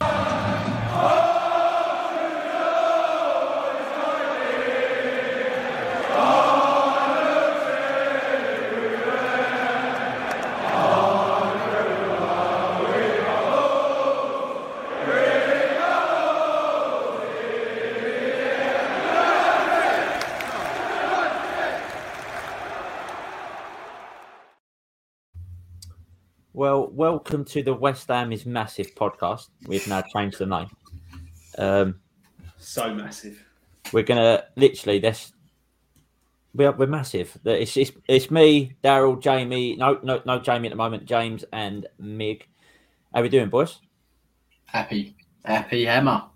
Well, welcome to the West Ham is Massive podcast. We've now changed the name. Um, So massive. we're gonna literally this. We're we're massive. It's it's, it's me, Daryl, Jamie. No, no, no, Jamie at the moment. James and Mig. How we doing, boys? Happy, happy hammer.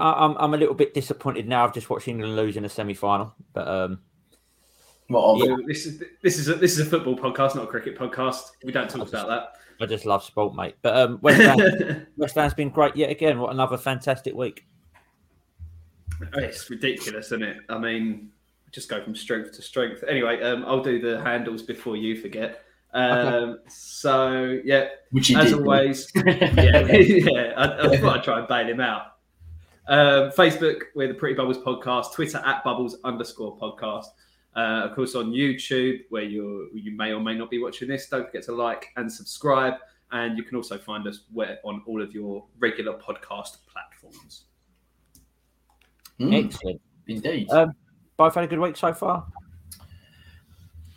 I, I'm I'm a little bit disappointed now. I've just watched England lose in a semi final, but um, What of So this is this is a, this is a football podcast, not a cricket podcast. We don't talk about that. I just love sport, mate. But um, West Ham, West Ham's been great yet again. What another fantastic week. it's ridiculous, isn't it? I mean, just go from strength to strength. Anyway, um, I'll do the handles before you forget. Um, So yeah, Which as did. always, yeah, yeah. I, I thought I'd try and bail him out. Um, Facebook, we're the Pretty Bubbles podcast. Twitter at Bubbles underscore podcast. Uh, of course, on YouTube, where you you may or may not be watching this. Don't forget to like and subscribe, and you can also find us where on all of your regular podcast platforms. Mm, Excellent. indeed. Um, both had a good week so far.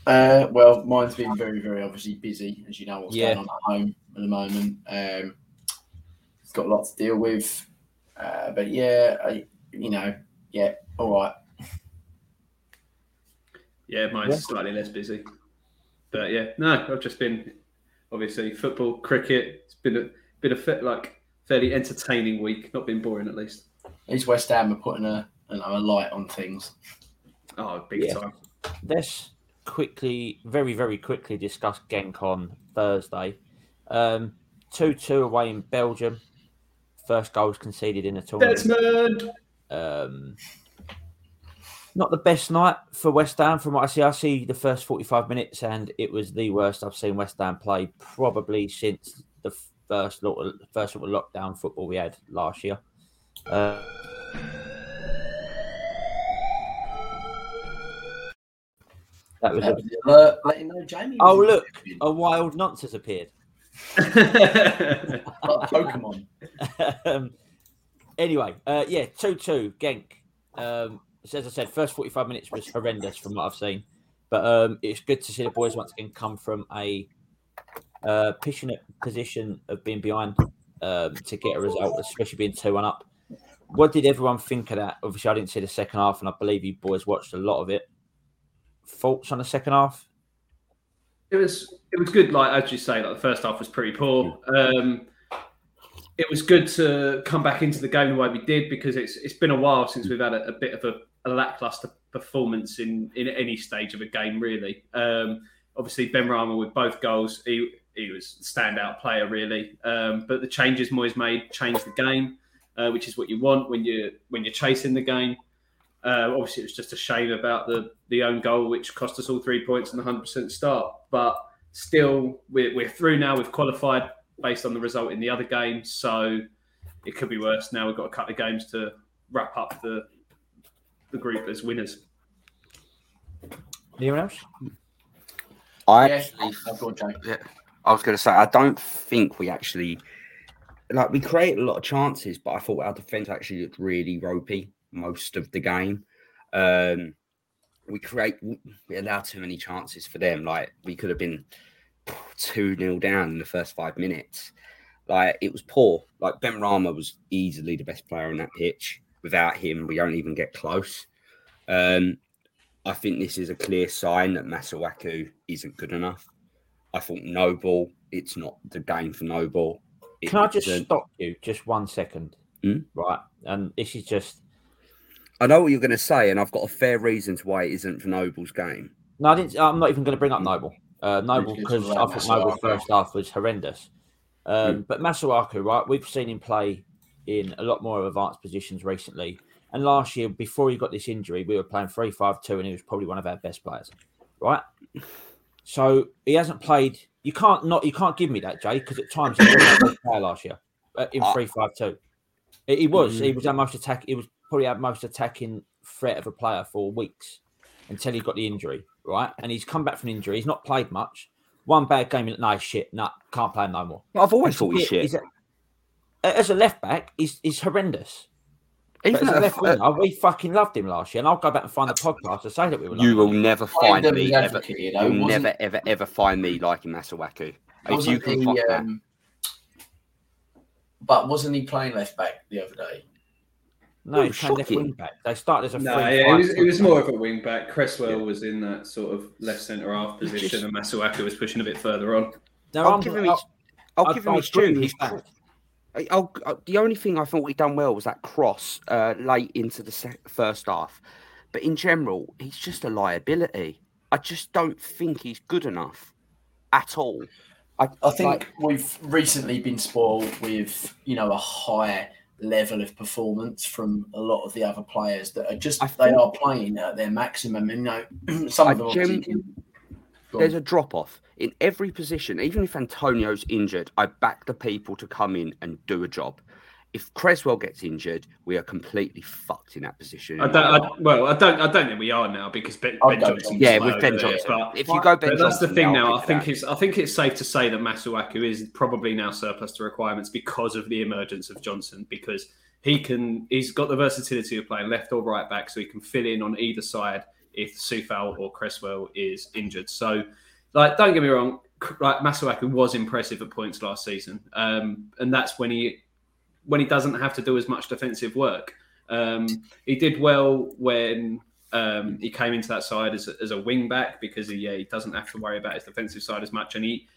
Uh, well, mine's been very, very obviously busy, as you know what's Yeah. going on at home at the moment. Um, it's got a lot to deal with, uh, but yeah, I, you know, yeah, all right. Yeah, mine's Yeah. slightly less busy, but yeah, no, I've just been obviously football, cricket. It's been a been a fit, like fairly entertaining week. Not been boring, at least. At least West Ham are putting a, you know, a light on things. Oh, big Yeah. time. let's quickly, very, very quickly discuss Genk on Thursday. Um, 2 2 away in Belgium. First goals conceded in a tournament. Desmond. Um, not the best night for West Ham from what I see. I see the first 45 minutes, and it was the worst I've seen West Ham play probably since the first little, first little lockdown football we had last year. Uh, that was a, alert, let you know, Jamie. Oh, look. a wild nonce has appeared. Pokemon. um, anyway, uh, yeah, 2 2, Genk. Um, as I said, first 45 minutes was horrendous from what I've seen. But um, it's good to see the boys once again come from a uh, position of being behind um, to get a result, especially being 2 1 up. What did everyone think of that? Obviously, I didn't see the second half, and I believe you boys watched a lot of it. Thoughts on the second half? it was it was good. Like as you say, like the first half was pretty poor. Um, it was good to come back into the game the way we did because it's it's been a while since we've had a, a bit of a, a lackluster performance in in any stage of a game really. Um, obviously Benrahma with both goals, he he was standout player really. Um, but the changes Moyes made changed the game, uh, which is what you want when you when you're chasing the game. Uh, obviously, it was just a shame about the the own goal, which cost us all three points and the hundred percent start. But still, we're, we're through now. We've qualified based on the result in the other game, so it could be worse. Now we've got a couple of games to wrap up the the group as winners. Anyone else? I Yeah, actually, I've got Jamie. I was going to say, I don't think we actually like we created a lot of chances, but I thought our defense actually looked really ropey most of the game. Um, we create we allowed too many chances for them. Like we could have been two 0 down in the first five minutes. Like it was poor. Like Benrahma was easily the best player on that pitch. Without him, we don't even get close. Um, I think this is a clear sign that Masuaku isn't good enough. I thought Noble, it's not the game for Noble. It- Can I it's just a- stop you just one second? Hmm? Right. And this is just I know what you're going to say, and I've got a fair reason to why it isn't for Noble's game. no, I didn't. I'm not even going to bring up Noble. Uh, Noble because I thought Noble first half was horrendous. Um, Hmm. But Masuaku, right? We've seen him play in a lot more advanced positions recently. And last year, before he got this injury, we were playing 3 5 2, and he was probably one of our best players, right? So he hasn't played. You can't not. You can't give me that, Jay, because at times he was our best player last year. uh, in three five two. He was. Mm. He was our most attack. He was probably our most attacking threat of a player for weeks until he got the injury, right? And he's come back from injury. He's not played much. One bad game. No shit. No, can't play him no more. I've always thought he's shit. he's a- as a left back, he's, he's horrendous. Even as a left f- winger, we fucking loved him last year, and I'll go back and find the podcast to say that we were. you will him. never find devil's me ever. advocate here, though, You'll never ever ever find me liking Masuaku. If you can he, fuck that. um, but wasn't he playing left back the other day? No, he's playing left wing back. They started as a No, three. yeah, it was, it was more of a wing back. Cresswell Yeah. was in that sort of left centre half position, just- and Masuaku was pushing a bit further on. Now, I'll I'm- give him his. I'll I- give him I his due. He's that. cr- I- I'll, the only thing I thought he done well was that cross uh, late into the sec- first half, but in general, he's just a liability. I just don't think he's good enough at all. I, I think like, we've recently been spoiled with, you know, a high level of performance from a lot of the other players that are just I they thought- are playing at their maximum. And you know, some I of them gem- Go there's on. a drop off in every position. Even if Antonio's injured, I back the people to come in and do a job. If Cresswell gets injured, we are completely fucked in that position. I don't. I, well, I don't. I don't think we are now because Ben, ben Johnson. yeah, with Ben Johnson. But, if you go Ben but that's the thing yeah, now. I think that. it's. I think it's safe to say that Masuaku is probably now surplus to requirements because of the emergence of Johnson because he can. He's got the versatility of playing left or right back, so he can fill in on either side if Coufal or Cresswell is injured. So, like, don't get me wrong. Like Masuaku was impressive at points last season, um, and that's when he when he doesn't have to do as much defensive work. Um, he did well when um, he came into that side as a, as a wing back because he, yeah, he doesn't have to worry about his defensive side as much, and he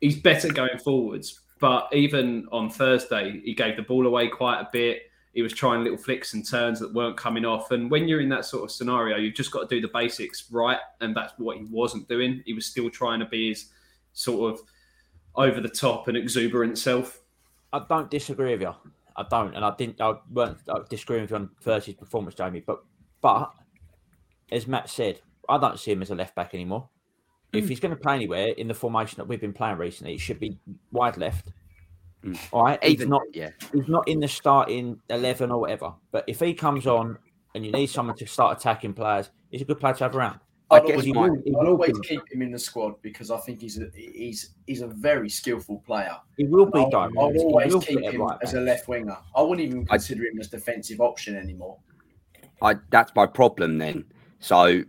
he's better going forwards. But even on Thursday, he gave the ball away quite a bit. He was trying little flicks and turns that weren't coming off. And when you're in that sort of scenario, you've just got to do the basics right, and that's what he wasn't doing. He was still trying to be his sort of over the top and exuberant self. I don't disagree with you. I don't, and I didn't. I weren't disagreeing with you on Thursday's performance, Jamie. But, but as Matt said, I don't see him as a left back anymore. If hmm. he's going to play anywhere in the formation that we've been playing recently, it should be wide left. Mm. All right, he's not. yeah. He's not in the starting eleven or whatever. But if he comes on and you need someone to start attacking players, he's a good player to have around. I I'd guess always, my- he I'd will always keep him in the squad because I think he's a he's he's a very skillful player. He will be I'll, direct. I'll always keep him right as a left winger. I wouldn't even I- consider him as defensive option anymore. I that's my problem then. So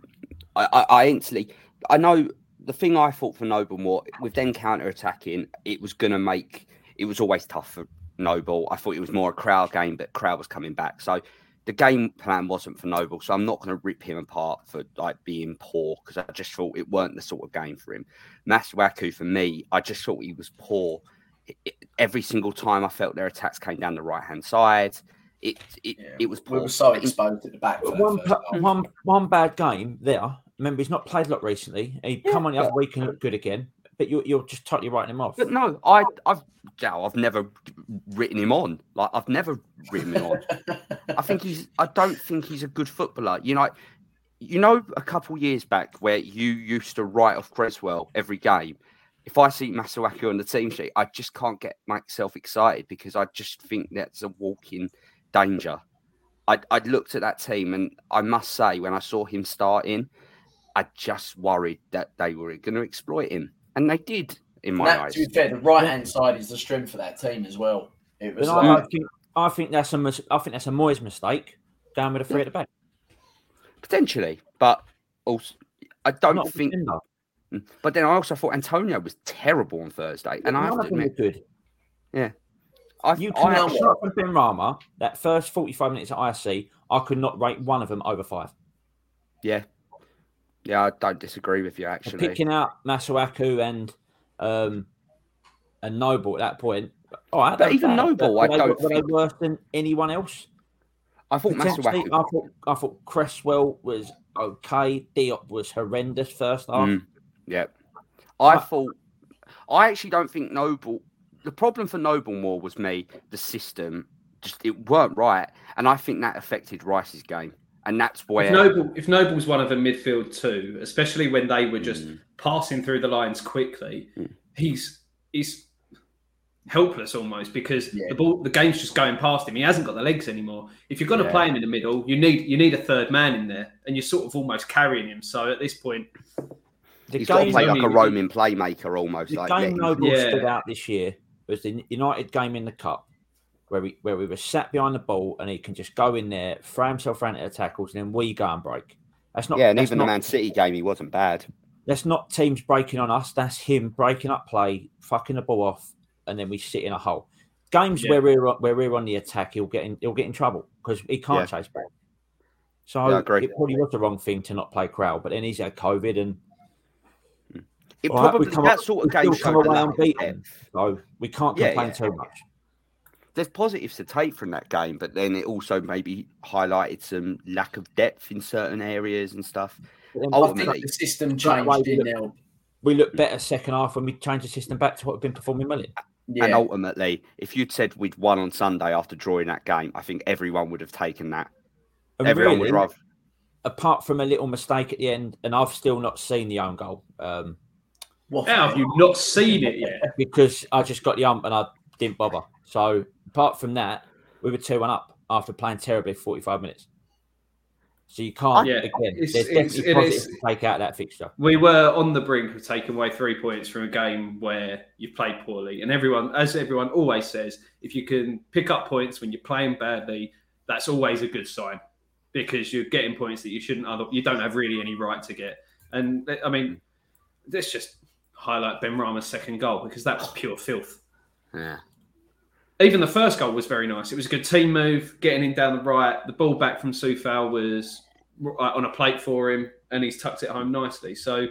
I, I, I instantly I know the thing I thought for Noble more with them counter attacking, it was gonna make it was always tough for Noble. I thought it was more a crowd game, but crowd was coming back. So the game plan wasn't for Noble, so I'm not going to rip him apart for like being poor because I just thought it weren't the sort of game for him. Masuaku for me, I just thought he was poor. It- it- every single time I felt their attacks came down the right hand side, it it, Yeah. it was We were so But in- exposed at the back. For But that one, first pa- half. one, one bad game there. Remember, he's not played a lot recently. he'd come on the other week and look good again. But you're, you're just totally writing him off. But no, I, I've, Joe, I've never written him on. Like I've never written him on. I think he's. I don't think he's a good footballer. You know, you know, a couple years back where you used to write off Cresswell every game. If I see Masuaku on the team sheet, I just can't get myself excited because I just think that's a walking danger. I, I looked at that team and I must say, when I saw him starting, I just worried that they were going to exploit him, and they did in my That, eyes. to be fair, the right hand side is the strength of that team as well. It was like, I, um, think, I think that's a mis- I think that's a Moyes mistake. Down with a three at the back. Potentially, but also I don't Not think. defender. Mm, but then I also thought Antonio was terrible on Thursday, and I None have to of them were admit, good. I, You I, can know apart from Benrahma, that first 45 minutes at ISC, I could not rate one of them over five. yeah, yeah, I don't disagree with you actually. Picking out Masuaku and um, and Noble at that point. Right, But even bad, Noble, were I they- don't were they think- worse than anyone else? I thought Masuaku. I thought I thought Cresswell was okay. Diop was horrendous first half. Mm, yeah, I But- thought. I actually don't think Noble. The problem for Noble more was me. The system just it weren't right, and I think that affected Rice's game, and that's where. If Noble, if Noble was one of the midfield two, especially when they were just Mm. passing through the lines quickly, Mm. he's he's helpless almost because Yeah. the ball, the game's just going past him. He hasn't got the legs anymore. If you're going to play him in the middle, you need you need a third man in there, and you're sort of almost carrying him. So at this point, The He's got to play like a only- roaming playmaker almost. the like game let him- Noble Yeah. stood out this year was the United game in the cup, where we where we were sat behind the ball and he can just go in there, throw himself around at the tackles, and then we go and break. That's not yeah, and even not, the Man City game, he wasn't bad. That's not teams breaking on us. That's him breaking up play, fucking the ball off, and then we sit in a hole. Games Yeah. where we're on- where we're on the attack, he'll get in he'll get in trouble because he can't chase back. So Yeah, I agree. it probably was the wrong thing to not play Crowd, but then he's had COVID, and It All right, probably we come that up- sort of game still come away unbeaten. so we can't Yeah, complain yeah. too much. There's positives to take from that game, but then it also maybe highlighted some lack of depth in certain areas and stuff. But I think the system changed in we there. we look better second half when we change the system back to what we've been performing well in. Yeah, And ultimately, if you'd said we'd won on Sunday after drawing that game, I think everyone would have taken that. And everyone really, would rather. apart from a little mistake at the end, and I've still not seen the own goal um, What- how have you not seen it yet? because I just got the ump and I didn't bother. So apart from that, we were two one up after playing terribly for forty five minutes. So you can't Yeah, again. it's- there's it's- definitely it positives to take out that fixture. We were on the brink of taking away three points from a game where you played poorly. And everyone, as everyone always says, if you can pick up points when you're playing badly, that's always a good sign because you're getting points that you shouldn't, other, you don't have really any right to get. And I mean, let's just highlight Benrahma's second goal because that was pure filth. Yeah. Even the first goal was very nice. It was a good team move, getting in down the right. The ball back from Coufal was uh, on a plate for him, and he's tucked it home nicely. So,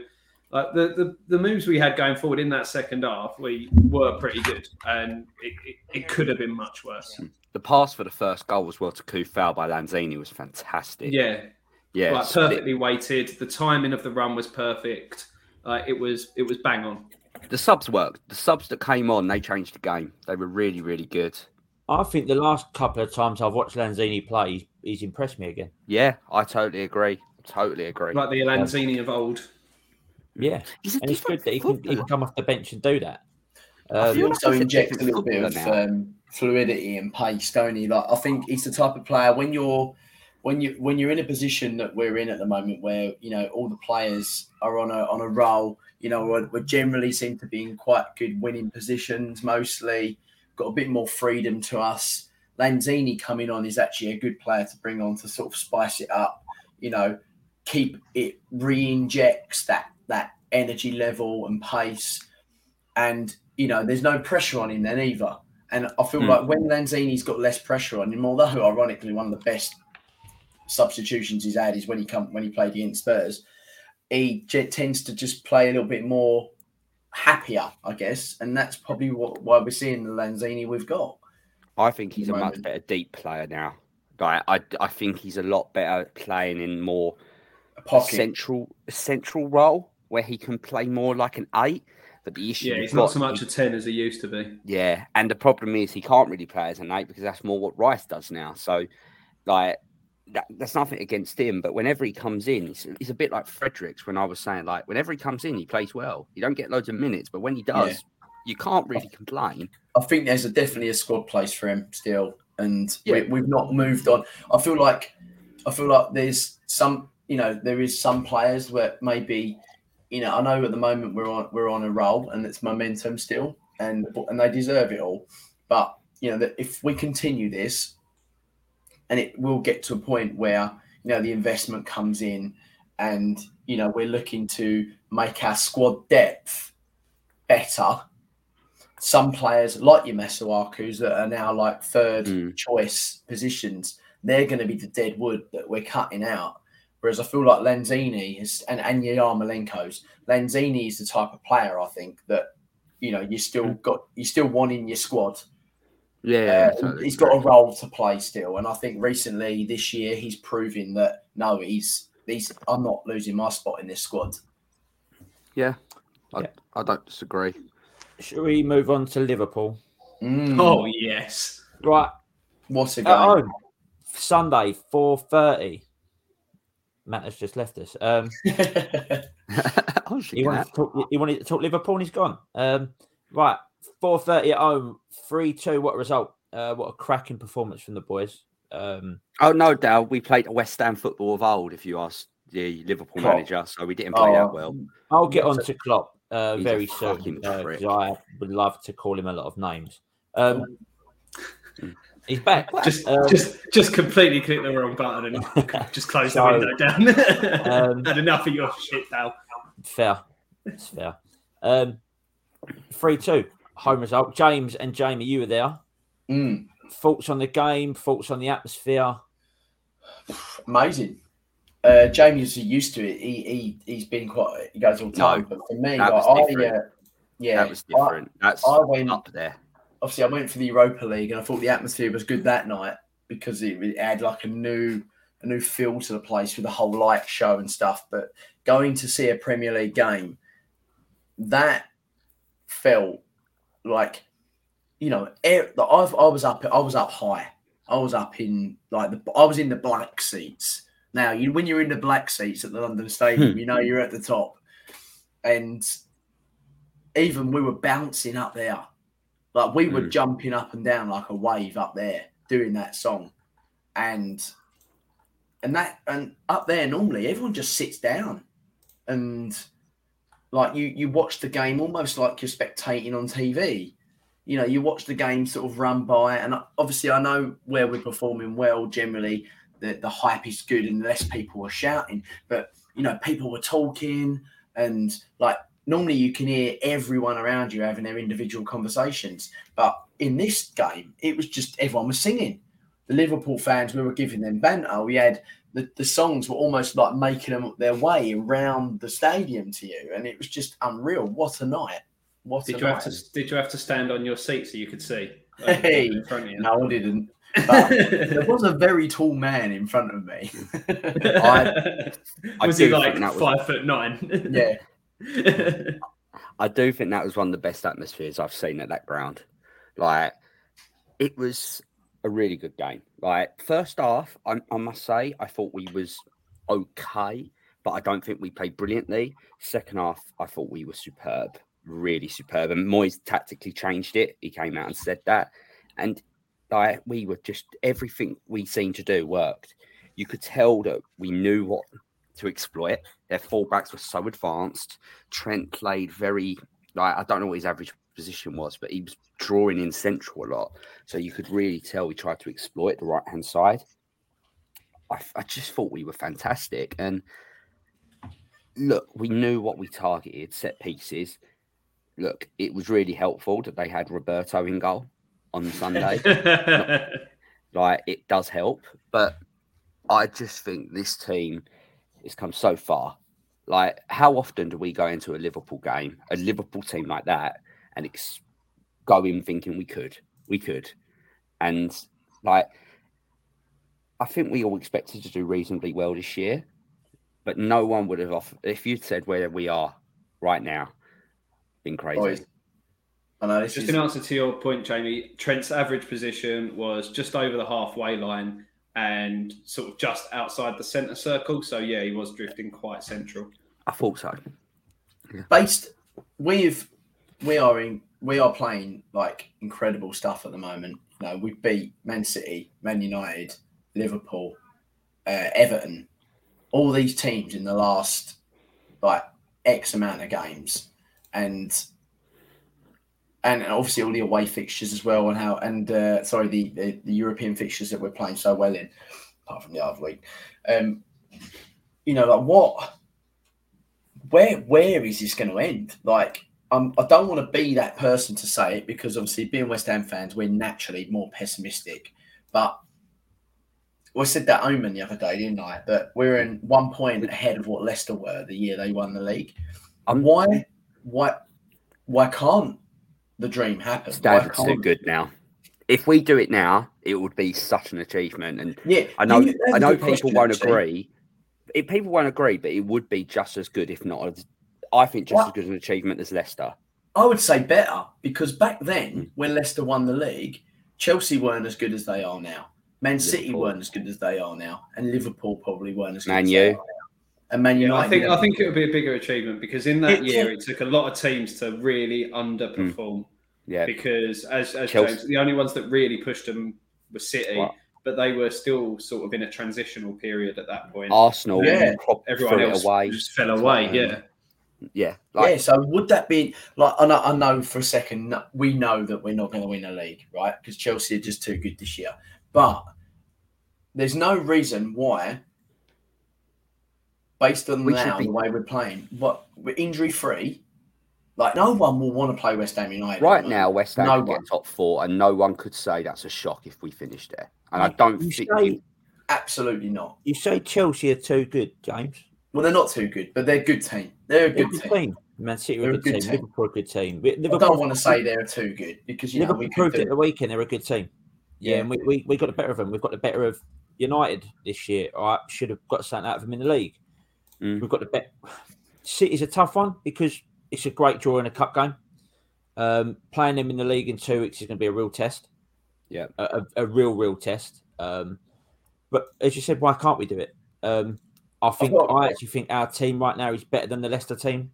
like the, the the moves we had going forward in that second half, we were pretty good, and it, it, it could have been much worse. The pass for the first goal as well to Coufal by Lanzini was fantastic. Yeah, Yeah. like perfectly weighted. The timing of the run was perfect. Uh, it was it was bang on. The subs worked. The subs that came on, they changed the game. They were really, really good. I think the last couple of times I've watched Lanzini play, he's, he's impressed me again. Yeah, I totally agree. Totally agree. Like the Lanzini of old. Yeah, He's and it's good that he can, he can come off the bench and do that. He Um, feel like also he's injects a little bit of um, fluidity and pace, don't he? Like I think he's the type of player when you're when you when you're in a position that we're in at the moment, where you know all the players are on a on a roll. You know, we generally seem to be in quite good winning positions. Mostly got a bit more freedom to us. Lanzini coming on is actually a good player to bring on to sort of spice it up. You know, keep it re-injects that that energy level and pace and you know there's no pressure on him then either. And I feel Hmm. like when Lanzini's got less pressure on him, although ironically one of the best substitutions he's had is when he come when he played against Spurs, he j- tends to just play a little bit more happier, I guess, and that's probably what why we're seeing the Lanzini we've got. I think he's a much better deep player now. Like I, I think he's a lot better playing in more A central central role where he can play more like an eight. But the issue, Yeah, he's not got- so much a ten as he used to be. Yeah, and the problem is he can't really play as an eight because that's more what Rice does now. So, like, that, that's nothing against him, but whenever he comes in, he's, he's a bit like Fredericks. When I was saying, like, whenever he comes in, he plays well. You don't get loads of minutes, but when he does, Yeah. you can't really complain. I think there's a, definitely a squad place for him still, and Yeah. we, we've not moved on. I feel like I feel like there's some, you know, there is some players where maybe, you know, I know at the moment we're on we're on a roll and it's momentum still, and and they deserve it all. But you know, that if we continue this, and it will get to a point where you know the investment comes in, and you know we're looking to make our squad depth better some players like your Masuakus that are now like third Mm. choice positions, they're going to be the dead wood that we're cutting out. Whereas I feel like Lanzini is, and, and your Yarmolenko's, Lanzini is the type of player I think that, you know, you still got, you still want in your squad. Yeah, Uh, totally he's got a role to play still. And I think recently this year he's proving that, no, he's, he's, I'm not losing my spot in this squad. Yeah, I, Yeah. I don't disagree. should we move on to Liverpool? Mm, Oh yes. Right, what a at game. home, Sunday, four thirty. Matt has just left us. Um, I he wanted to talk. He wanted to talk Liverpool, and he's gone. Um, right, four thirty at home, three two. What a result! Uh, what a cracking performance from the boys. Um, Oh no, Dale. We played a West Ham football of old. If you ask the Liverpool Klopp. manager, so we didn't play Oh, that well. I'll get on to Klopp uh, very soon fucking because prick. I would love to call him a lot of names. Um, he's back. Just, Um, just, just completely click the wrong button and just close So, the window down. um, Had enough of your shit, Dal. Fair. It's fair. Um, 3 2, home result. James and Jamie, you were there. Mm, Thoughts on the game, thoughts on the atmosphere. amazing. Uh, Jamie's used to it. He, he he's been quite. He goes all the time. but for me, that like, was I uh, yeah, that was I- different. That's I went up there. obviously I went for the Europa League and I thought the atmosphere was good that night because it, it had like a new a new feel to the place with the whole light show and stuff. But going to see a Premier League game, that felt like you know like, I've, I was up I was up high. I was up in like the I was in the black seats. Now you when you're in the black seats at the London Stadium, you know you're at the top, and even we were bouncing up there. Like we were Mm. jumping up and down like a wave up there doing that song. And and that and up there normally everyone just sits down and like you you watch the game almost like you're spectating on TV. You know, you watch the game sort of run by and obviously I know where we're performing well generally the, the hype is good and less people are shouting, but you know, people were talking and like normally you can hear everyone around you having their individual conversations. But in this game, it was just everyone was singing. The Liverpool fans, we were giving them banter. We had the, the songs were almost like making them their way around the stadium to you. And it was just unreal. What a night. What Did a you night. have to? Did you have to stand on your seat so you could see? Hey, in front of you. No, I didn't. But there was a very tall man in front of me. I was he like think that was- five foot nine? yeah. I do think that was one of the best atmospheres I've seen at that ground. Like, it was a really good game. Like, first half, I, I must say, I thought we was okay, but I don't think we played brilliantly. Second half, I thought we were superb, really superb. And Moyes tactically changed it. He came out and said that, and like we were just everything we seemed to do worked. You could tell that we knew what to exploit. Their fullbacks were so advanced. Trent played very like I don't know what his average position was, but he was drawing in central a lot. So you could really tell we tried to exploit the right hand side. I, I just thought we were fantastic. And look, we knew what we targeted, set pieces. Look, it was really helpful that they had Roberto in goal on Sunday. like it does help, but I just think this team has come so far. Like, how often do we go into a Liverpool game, a Liverpool team like that, and ex- go in thinking we could, we could, and like, I think we all expected to do reasonably well this year, but no one would have offered if you'd said where we are right now, been crazy. Boys, I know this Just is in answer to your point, Jamie, Trent's average position was just over the halfway line and sort of just outside the centre circle. So yeah, he was drifting quite central. I thought so. based we've we are in we are playing like incredible stuff at the moment. You know, we beat Man City, Man United, Liverpool, uh, Everton, all these teams in the last like X amount of games, and and obviously all the away fixtures as well, and how and uh, sorry the, the the European fixtures that we're playing so well in, apart from the other week. Um, you know, like what where where is this going to end? Like, um, I don't want to be that person to say it because obviously, being West Ham fans, we're naturally more pessimistic. But I said that omen the other day, didn't I? But we're in one point ahead of what Leicester were the year they won the league. And why, why, why can't the dream happen? Standards too good now. If we do it now, it would be such an achievement. And Yeah, I know, that's know people question, won't actually. agree. It, people won't agree, but it would be just as good, if not, as, I think, just What? as good an achievement as Leicester. I would say better because back then, Mm. when Leicester won the league, Chelsea weren't as good as they are now. Man City Liverpool. weren't as good as they are now, and Liverpool probably weren't as good Man as they U. are now. And Man Yeah, United. I think I think it would be a bigger achievement because in that It year can- it took a lot of teams to really underperform. Yeah. because as, as Chelsea- James, the only ones that really pushed them were City, What? but they were still sort of in a transitional period at that point. Arsenal, Yeah. Everyone else away. just fell away. Um, Yeah, Yeah, like yeah, so would that be like I know, I know for a second we know that we're not going to win a league, right? Because Chelsea are just too good this year. But there's no reason why, based on now be- the way we're playing, what we're injury free. Like no one will want to play West Ham United right now. West Ham No could one. get top four, and no one could say that's a shock if we finish there. And I don't You think say, Absolutely not. you say Chelsea are too good, James. Well, they're not too good, but they're a good team. They're a They're good good team. team. Man City are a good good team. team. Liverpool are a good team. We- I don't want to say they're too good because you know Liverpool we proved it the weekend. They're a good team. Yeah, and we, we, we got the better of them. We've got the better of United this year. I should have got something out of them in the league. Mm. We've got the bet. City's a tough one because it's a great draw in a cup game. Um, playing them in the league in two weeks is going to be a real test. Yeah. a, a, a real, real test. Um, but as you said, why can't we do it? Um, I think got- I actually think our team right now is better than the Leicester team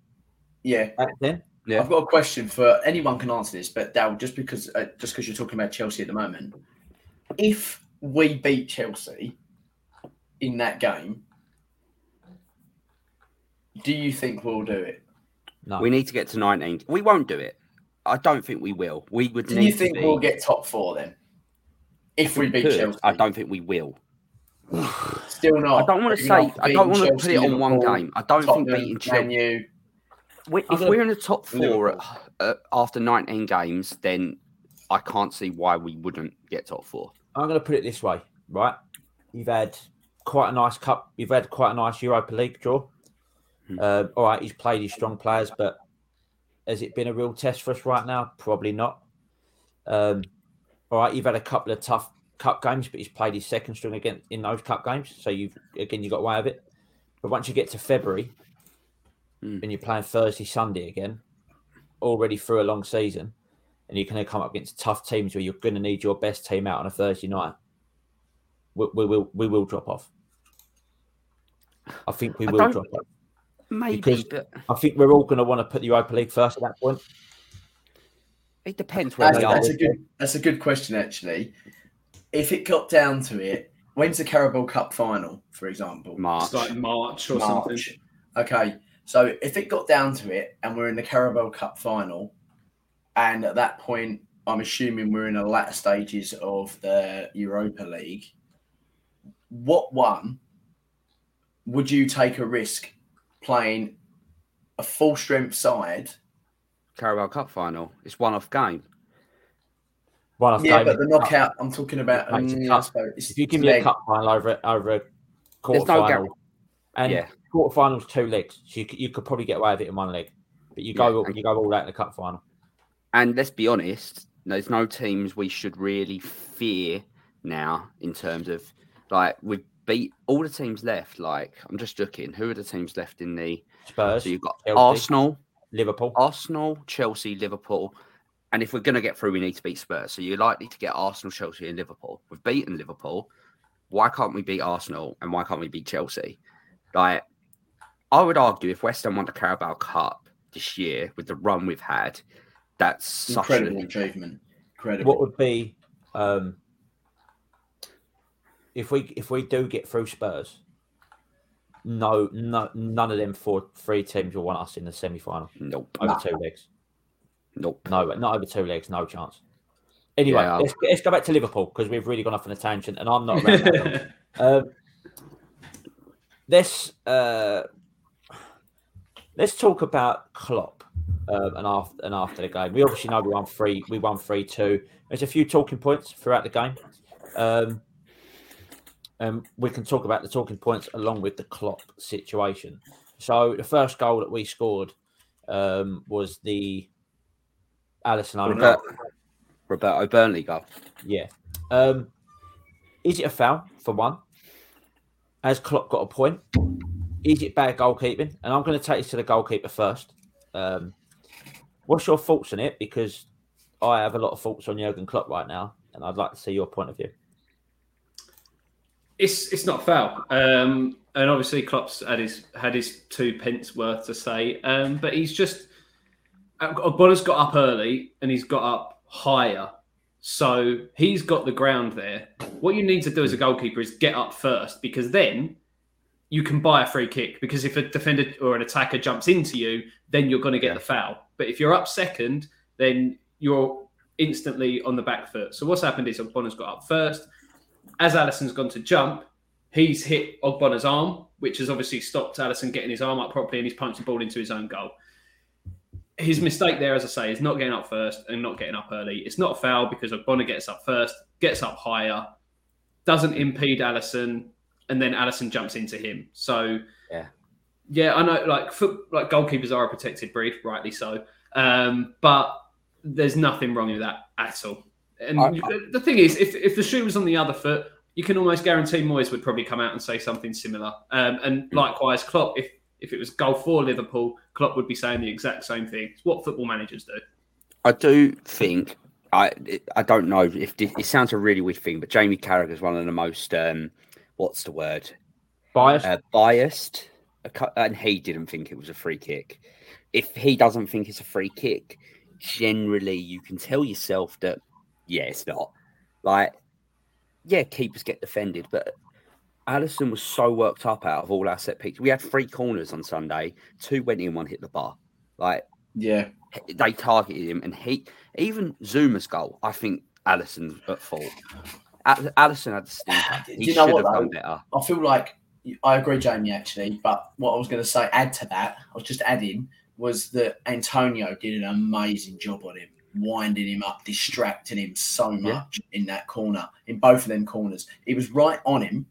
Yeah, back then. Yeah. I've got a question for anyone can answer this, but Dal, just because uh, just because you're talking about Chelsea at the moment, if we beat Chelsea in that game, do you think we'll do it? No, we need to get to 19. We won't do it. I don't think we will. We would Do need you think to be, we'll get top four then? If we we beat could. Chelsea, I don't think we will. Still not. I don't want to say. I don't want to put it on one game. I don't think beating Man Chelsea. We- If we're in the top four at, uh, after 19 games, then I can't see why we wouldn't get top four. I'm going to put it this way, right? You've had quite a nice cup. You've had quite a nice Europa League draw. Hmm. Uh, all right, he's played his strong players, but has it been a real test for us right now? Probably not. Um, all right, you've had a couple of tough cup games, but he's played his second string again in those cup games. So you've again you got away with it. But once you get to February Hmm. and you're playing Thursday, Sunday again, already through a long season, and you're going to come up against tough teams where you're going to need your best team out on a Thursday night, we, we will we will drop off. I think we I will drop off. Maybe, Because- but I think we're all going to want to put the Europa League first at that point. it depends where That's, we are. that's a good. That's a good question, actually. If it got down to it, when's the Carabao Cup final, for example? March. it's like March or something. Okay, so if it got down to it, and we're in the Carabao Cup final, and at that point, I'm assuming we're in the latter stages of the Europa League. What one would you take a risk playing a full strength side? Carabao Cup final. It's one off game. One off Yeah, game but in the cup. knockout. I'm talking about. Mate, it's a mm, cup. I suppose it's If you give me a cup final over over a quarter There's no final, guarantee. and Yeah. quarter finals two legs, so you could, you could probably get away with it in one leg, but you go Yeah, and- you go all out in the cup final. And let's be honest, there's no teams we should really fear now in terms of like we beat all the teams left. Like I'm just looking, who are the teams left in the? Spurs, So you've got Chelsea. Arsenal, Liverpool. Arsenal, Chelsea, Liverpool, and if we're going to get through, we need to beat Spurs. So you're likely to get Arsenal, Chelsea, and Liverpool. We've beaten Liverpool. Why can't we beat Arsenal and why can't we beat Chelsea? Like, I would argue if West Ham won the Carabao Cup this year with the run we've had, that's such incredible achievement. Incredible. What would be um, if we if we do get through Spurs? No, no, none of them four three teams will want us in the semi final nope, over Nah. two legs. Nope. No, not over two legs, no chance. Anyway, Yeah. let's, let's go back to Liverpool because we've really gone off on a tangent, and I'm not around. Um, let's uh, let's talk about Klopp um, and after and after the game. We obviously know we won three. We won three two. There's a few talking points throughout the game, um, and we can talk about the talking points along with the Klopp situation. So the first goal that we scored um, was the Alisson own goal. Roberto, Roberto Burnley goal. Yeah. Um, is it a foul for one? Has Klopp got a point? Is it bad goalkeeping? And I'm going to take this to the goalkeeper first. Um, what's your thoughts on it? Because I have a lot of thoughts on Jurgen Klopp right now, and I'd like to see your point of view. It's it's not foul, um, and obviously Klopp's had his had his two pence worth to say, um, but he's just Uh, Ogbonna's got up early and he's got up higher. So he's got the ground there. What you need to do as a goalkeeper is get up first because then you can buy a free kick. Because if a defender or an attacker jumps into you, then you're going to get the foul. But if you're up second, then you're instantly on the back foot. So what's happened is Ogbonna's got up first. As Alisson's gone to jump, he's hit Ogbonna's arm, which has obviously stopped Alisson getting his arm up properly, and he's punched the ball into his own goal. His mistake there, as I say, is not getting up first and not getting up early. It's not a foul because Ogbonna gets up first, gets up higher, doesn't impede Alisson, and then Alisson jumps into him. So Yeah. yeah, I know. Like foot, like goalkeepers are a protected breed, rightly so. Um, but there's nothing wrong with that at all. And I- the- the thing is, if if the shoe was on the other foot, you can almost guarantee Moyes would probably come out and say something similar. Um, and likewise, Klopp, if if it was goal for Liverpool, Klopp would be saying the exact same thing. It's what football managers do. I do think I I don't know if it sounds a really weird thing, but Jamie Carragher is one of the most um, what's the word biased uh, biased, and he didn't think it was a free kick. If he doesn't think it's a free kick, generally you can tell yourself that yeah, it's not. Like, yeah, keepers get defended, but Alisson was so worked up out of all our set pieces. We had three corners on Sunday, two went in, one hit the bar. Like Yeah, they targeted him, and he even Zouma's goal. I think Alisson at fault. Alisson had the stinker. Do He you should know have done better. I feel like I agree, Jamie. Actually, but what I was going to say, add to that, I was just adding was that Antonio did an amazing job on him, winding him up, distracting him so Yeah. much in that corner, in both of them corners. He was right on him,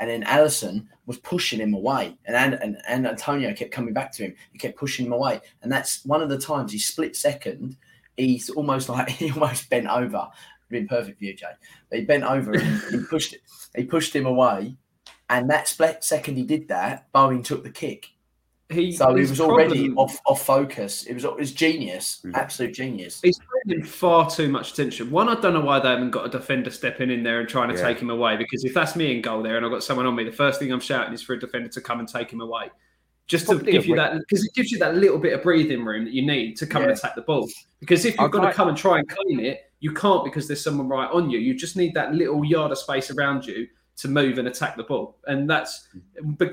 and then Alisson was pushing him away, and and, and, Antonio kept coming back to him. He kept pushing him away, and that's one of the times he split second. He's almost like he almost bent over. Been perfect view, Jay. But he bent over and he pushed it. He pushed him away, and that split second he did that, Bowen took the kick. He, So he was already problem- off off focus. It was it was genius, Mhm. absolute genius. He's paying far too much attention. One, I don't know why they haven't got a defender stepping in there and trying to Yeah. take him away. Because if that's me in goal there and I've got someone on me, the first thing I'm shouting is for a defender to come and take him away. Just to give you that, because it gives you that little bit of breathing room that you need to come and attack the ball. Because if you're I'd going to come and try and clean it, you can't because there's someone right on you. You just need that little yard of space around you to move and attack the ball. And that's,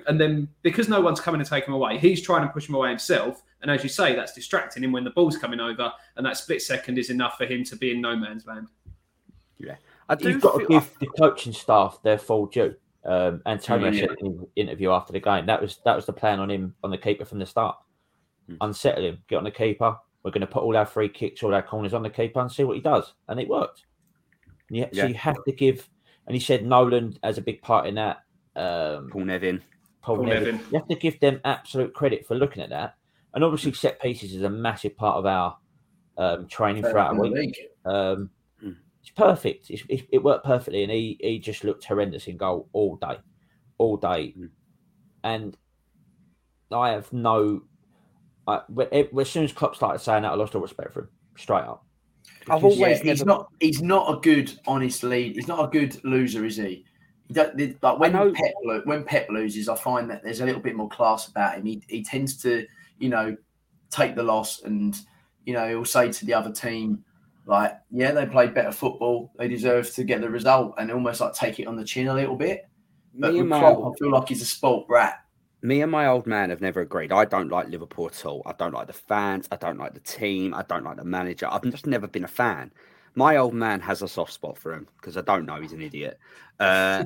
and then because no one's coming to take him away, he's trying to push him away himself. And as you say, that's distracting him when the ball's coming over, and that split second is enough for him to be in no man's land. Yeah, I do You've got to feel- give the coaching staff their full due. Um, Antonio Mm, said in the interview after the game that was that was the plan on him on the keeper from the start. Mm. Unsettle him, get on the keeper. We're going to put all our free kicks, all our corners on the keeper, and see what he does. And it worked. And you, Yeah. So you have to give. And he said Nolan has a big part in that. Um, Paul Nevin. Paul Paul Neville. Nevin. You have to give them absolute credit for looking at that. And obviously, set pieces is a massive part of our um, training throughout In the the week. Um, Mm. it's perfect. It's, it, it worked perfectly, and he he just looked horrendous in goal all day, all day. Mm. And I have no. I, when- as soon as Klopp started saying that, I lost all respect for him straight up. I've always Yeah, he's not. He's not a good honest lead. He's not a good loser, is he? He like when Pep when Pep loses, I find that there's a little bit more class about him. He he tends to, you know, take the loss, and you know he'll say to the other team, like, "Yeah, they played better football. They deserve to get the result," and almost like take it on the chin a little bit. But Klopp, I feel like he's a spoilt brat. Me and my old man have never agreed. I don't like Liverpool at all. I don't like the fans. I don't like the team. I don't like the manager. I've just never been a fan. My old man has a soft spot for him because I don't know he's an idiot. Uh,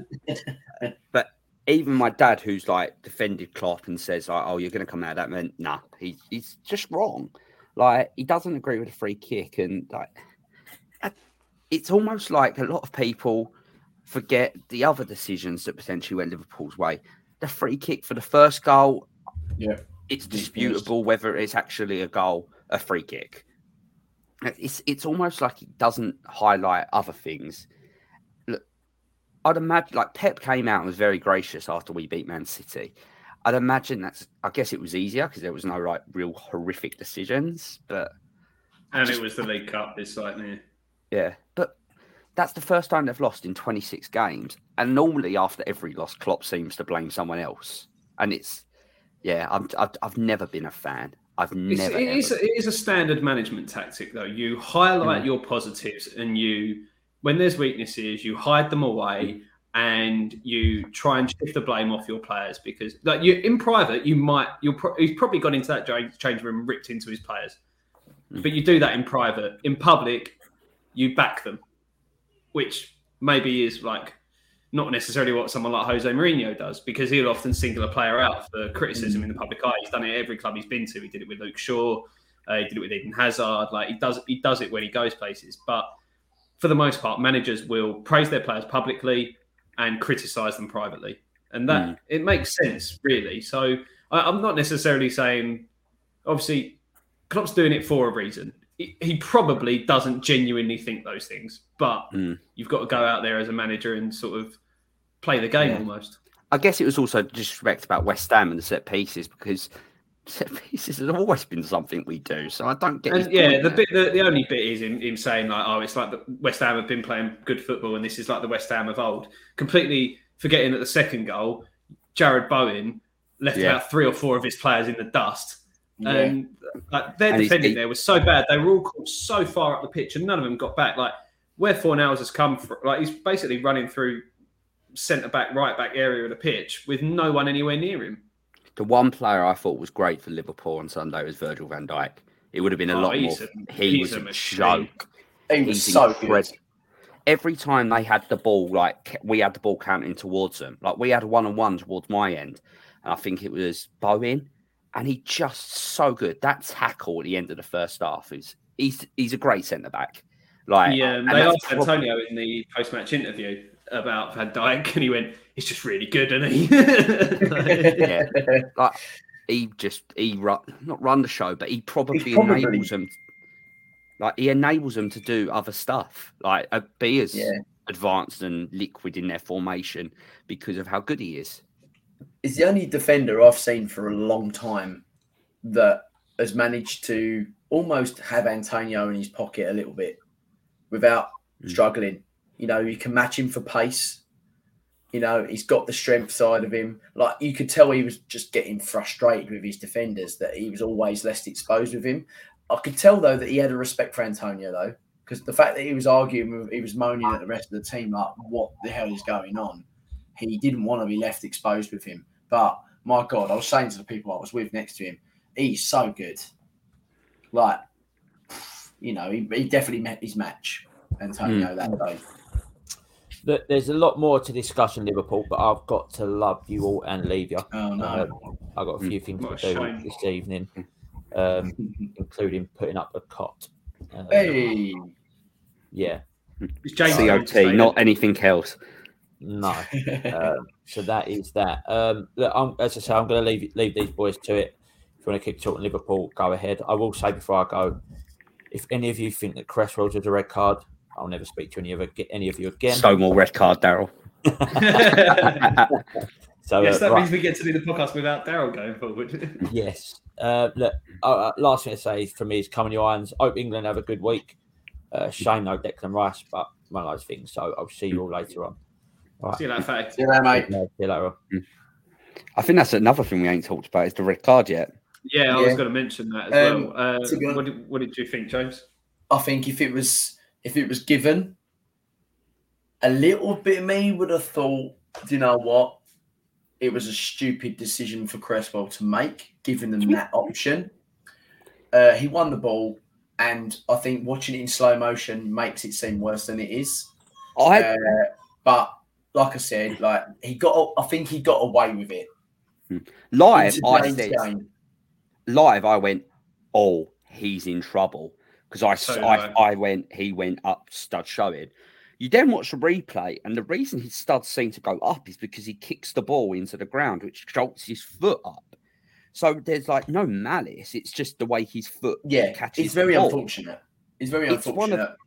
but even my dad, who's like defended Klopp and says, like, "Oh, you're going to come out of that," man, nah, he's he's just wrong. Like he doesn't agree with a free kick, and like it's almost like a lot of people forget the other decisions that potentially went Liverpool's way. The free kick for the first goal, Yeah. it's disputable whether it's actually a goal, a free kick. It's it's almost like it doesn't highlight other things. Look, I'd imagine like Pep came out and was very gracious after we beat Man City. I'd imagine that's. I guess it was easier because there was no like real horrific decisions, but And it was the League Cup this like yeah. That's the first time they've lost in 26 games. And normally, after every loss, Klopp seems to blame someone else. And it's, yeah, I'm, I've, I've never been a fan. I've never. it, is, it is a standard management tactic, though. You highlight Mm. your positives, and you, when there's weaknesses, you hide them away, and you try and shift the blame off your players because, like, you in private, you might you'll pro- he's probably gone into that change- room and ripped into his players, Mm. but you do that in private. In public, you back them, which maybe is like not necessarily what someone like Jose Mourinho does because he'll often single a player out for criticism in the public eye. He's done it at every club he's been to. He did it with Luke Shaw. Uh, he did it with Eden Hazard. Like he does, he does it when he goes places. But for the most part, managers will praise their players publicly and criticize them privately, and that Mm. it makes sense really. So I, I'm not necessarily saying, obviously, Klopp's doing it for a reason. He, he probably doesn't genuinely think those things, but Mm. you've got to go out there as a manager and sort of play the game Yeah. almost. I guess it was also disrespect about West Ham and the set pieces because set pieces has always been something we do. So I don't get. And yeah, the there. bit, the, the only bit is him, him saying like, "Oh, it's like the West Ham have been playing good football, and this is like the West Ham of old." Completely forgetting that the second goal, Jarrod Bowen left Yeah. about three or four of his players in the dust, Yeah. and like their And defending there was so bad. They were all caught so far up the pitch, and none of them got back. Like where Fornals has come from, like he's basically running through centre back, right back area of the pitch with no one anywhere near him. The one player I thought was great for Liverpool on Sunday was Virgil van Dijk. It would have been a Oh, lot more. a- he was a a, joke. He was He's so incredible. good. Every time they had the ball, like we had the ball counting towards them, like we had one on one towards my end, and I think it was Bowen, and he just so good. That tackle at the end of the first half is he's he's a great centre back. Like Yeah, they asked prob- Antonio in the post-match interview about Van Dijk, and he went, "He's just really good, isn't he?" yeah, like he just he run not run the show, but he probably, probably- enables them. Like he enables them to do other stuff, like uh, be as Yeah. advanced and liquid in their formation because of how good he is. He's the only defender I've seen for a long time that has managed to almost have Antonio in his pocket a little bit without Mm. struggling. You know, you can match him for pace. You know, he's got the strength side of him. Like you could tell he was just getting frustrated with his defenders, that he was always less exposed with him. I could tell though that he had a respect for Antonio though, because the fact that he was arguing with, he was moaning at the rest of the team, like, what the hell is going on? He didn't want to be left exposed with him. But my God, I was saying to the people I was with next to him, he's so good. Like, you know, he, he definitely met his match, Antonio, that day. Look, There's a lot more to discuss in Liverpool, but I've got to love you all and leave you. Oh, no. Um, I've got a few things What to do shame. this evening, um, including putting up a cot. Um, hey. Yeah, It's James COT, not anything else. No. Um, so that is that. Um, look, I'm, as I say, I'm going to leave leave these boys to it. If you want to keep talking Liverpool, go ahead. I will say before I go, if any of you think that Cresswell's is a red card, I'll never speak to any of any of you again. So more red card, Daryl. So yes, uh, that right. means we get to do the podcast without Daryl going forward. Yes. Uh, look, uh, uh, last thing to say for me is come on your irons. Hope England have a good week. Uh, shame no Declan Rice, but one of those things. So I'll see you all later on. See you later, fatty. See you later, mate. See you later. I think that's another thing we ain't talked about is the red card yet. Yeah, I was going to mention that as Um, well. Uh, honest- what, did, what did you think, James? I think if it was if it was given, a little bit of me would have thought, you know what? It was a stupid decision for Cresswell to make, giving them that option. Uh, he won the ball, and I think watching it in slow motion makes it seem worse than it is. I Uh, but like I said, like he got, I think he got away with it. live, I said live, I went, oh, he's in trouble because I, So I, I. I went, he went up stud showing. You then watch the replay, and the reason his studs seem to go up is because he kicks the ball into the ground, which jolts his foot up. So there's like no malice. It's just the way his foot Yeah, catches. it's the very ball. unfortunate. It's very It's one of- unfortunate.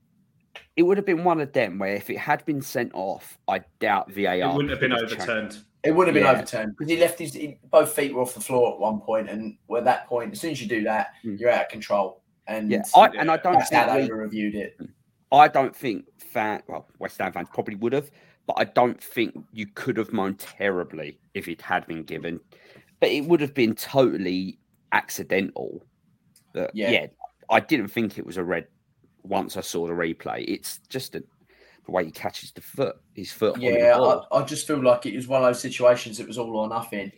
It would have been one of them where if it had been sent off, I doubt VAR. It wouldn't have been could changed. overturned. It would have been Yeah. overturned because he left his he, both feet were off the floor at one point, and at that point, as soon as you do that, Mm. you're out of control. And Yeah, I, and I don't that's think they we reviewed it. I don't think fan well West Ham fans probably would have, but I don't think you could have moaned terribly if it had been given. But it would have been totally accidental. But Yeah. yeah. I didn't think it was a red once I saw the replay. It's just a, the way he catches the foot, his foot. on the Yeah. I, I just feel like it was one of those situations that was all or nothing.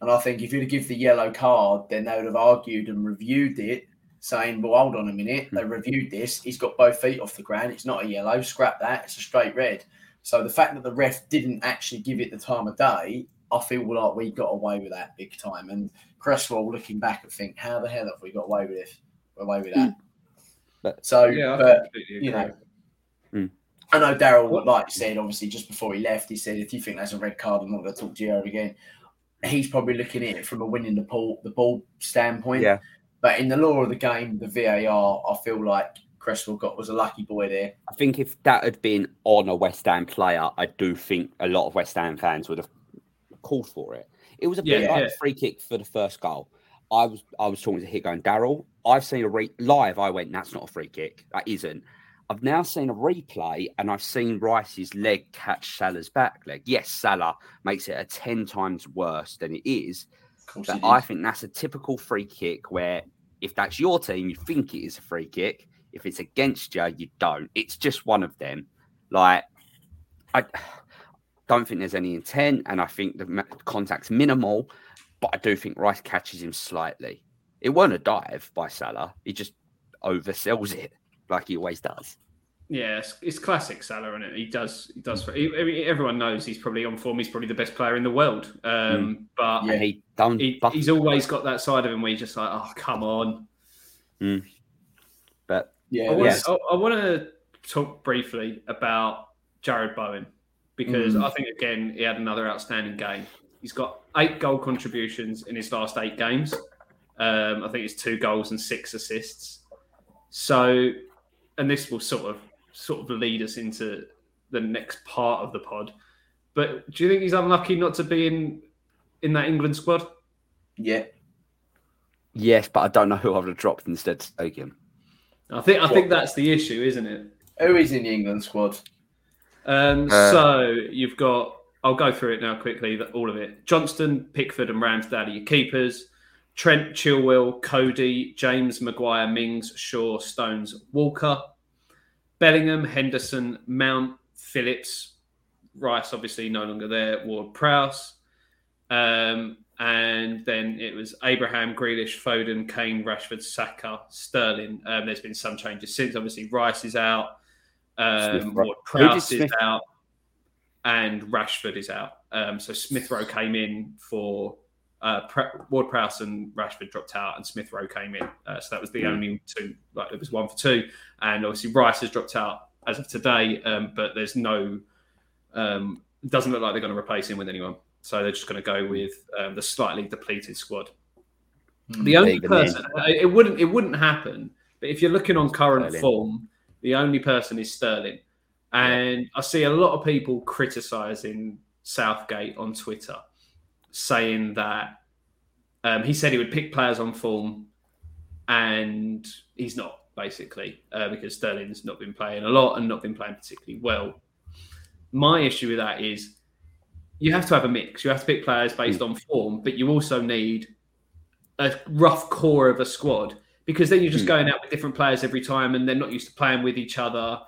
And I think if you'd have given the yellow card, then they would have argued and reviewed it, saying, well, hold on a minute. They hmm. reviewed this. He's got both feet off the ground. It's not a yellow. Scrap that. It's a straight red. So the fact that the ref didn't actually give it the time of day, I feel like we got away with that big time. And Cresswell looking back and think, how the hell have we got away with this? Away with that. Hmm. But- so, Yeah, I but you agree. know, hmm. I know Daryl, like you said, obviously just before he left, he said, if you think that's a red card, I'm not going to talk to you ever again. He's probably looking at it from a winning the ball, the ball standpoint. Yeah. But in the law of the game, the VAR, I feel like Cresswell got was a lucky boy there. I think if that had been on a West Ham player, I do think a lot of West Ham fans would have called for it. It was a bit Yeah, like yeah. a free kick for the first goal. I was I was talking to Hit going, Daryl, I've seen a re- live. I went, that's not a free kick. That isn't. I've now seen a replay and I've seen Rice's leg catch Salah's back leg. Yes, Salah makes it a 10 times worse than it is. But I think that's a typical free kick where if that's your team, you think it is a free kick. If it's against you, you don't. It's just one of them. Like, I don't think there's any intent, and I think the contact's minimal, but I do think Rice catches him slightly. It weren't a dive by Salah. He just oversells it like he always does. Yeah, it's, it's classic Salah, isn't it? He does, he does. He, I mean, everyone knows he's probably on form. He's probably the best player in the world. Um, But Yeah. He done. he, buff- he's always got that side of him where he's just like, oh, come on. but yeah, I want, Yes. to, I, want to talk briefly about Jarrod Bowen because Mm. I think again he had another outstanding game. He's got eight goal contributions in his last eight games. Um, I think it's two goals and six assists. So, and this will sort of sort of lead us into the next part of the pod. But do you think he's unlucky not to be in in that England squad? yeah. yes, but I don't know who I would have dropped instead to take him. I think I think that's the issue, isn't it? Who is in the England squad? Um, Uh, so you've got. I'll go through it now quickly. that- All of it: Johnstone, Pickford, and Ramsdale are your keepers. Trent, Chilwell, Coady, James, Maguire, Mings, Shaw, Stones, Walker, Bellingham, Henderson, Mount, Phillips, Rice, obviously no longer there. Ward, Prowse, um, and then it was Abraham, Grealish, Foden, Kane, Rashford, Saka, Sterling. Um, there's been some changes since. Obviously, Rice is out. Um, Smith Ward Prowse is out, and Rashford is out. Um, so Smith Rowe came in for uh, Pre- Ward Prowse and Rashford dropped out, and Smith Rowe came in. Uh, so that was the Mm. only two. Like it was one for two, and obviously Rice has dropped out as of today. Um, but there's no. Um, doesn't look like they're going to replace him with anyone. So they're just going to go with um, the slightly depleted squad. The only person uh, it wouldn't it wouldn't happen. But if you're looking on current Sterling. form, the only person is Sterling. And I see a lot of people criticizing Southgate on Twitter, saying that um, he said he would pick players on form, and he's not basically uh, because Sterling's not been playing a lot and not been playing particularly well. My issue with that is you have to have a mix. You have to pick players based on form, but you also need a rough core of a squad because then you're just Hmm. going out with different players every time and they're not used to playing with each other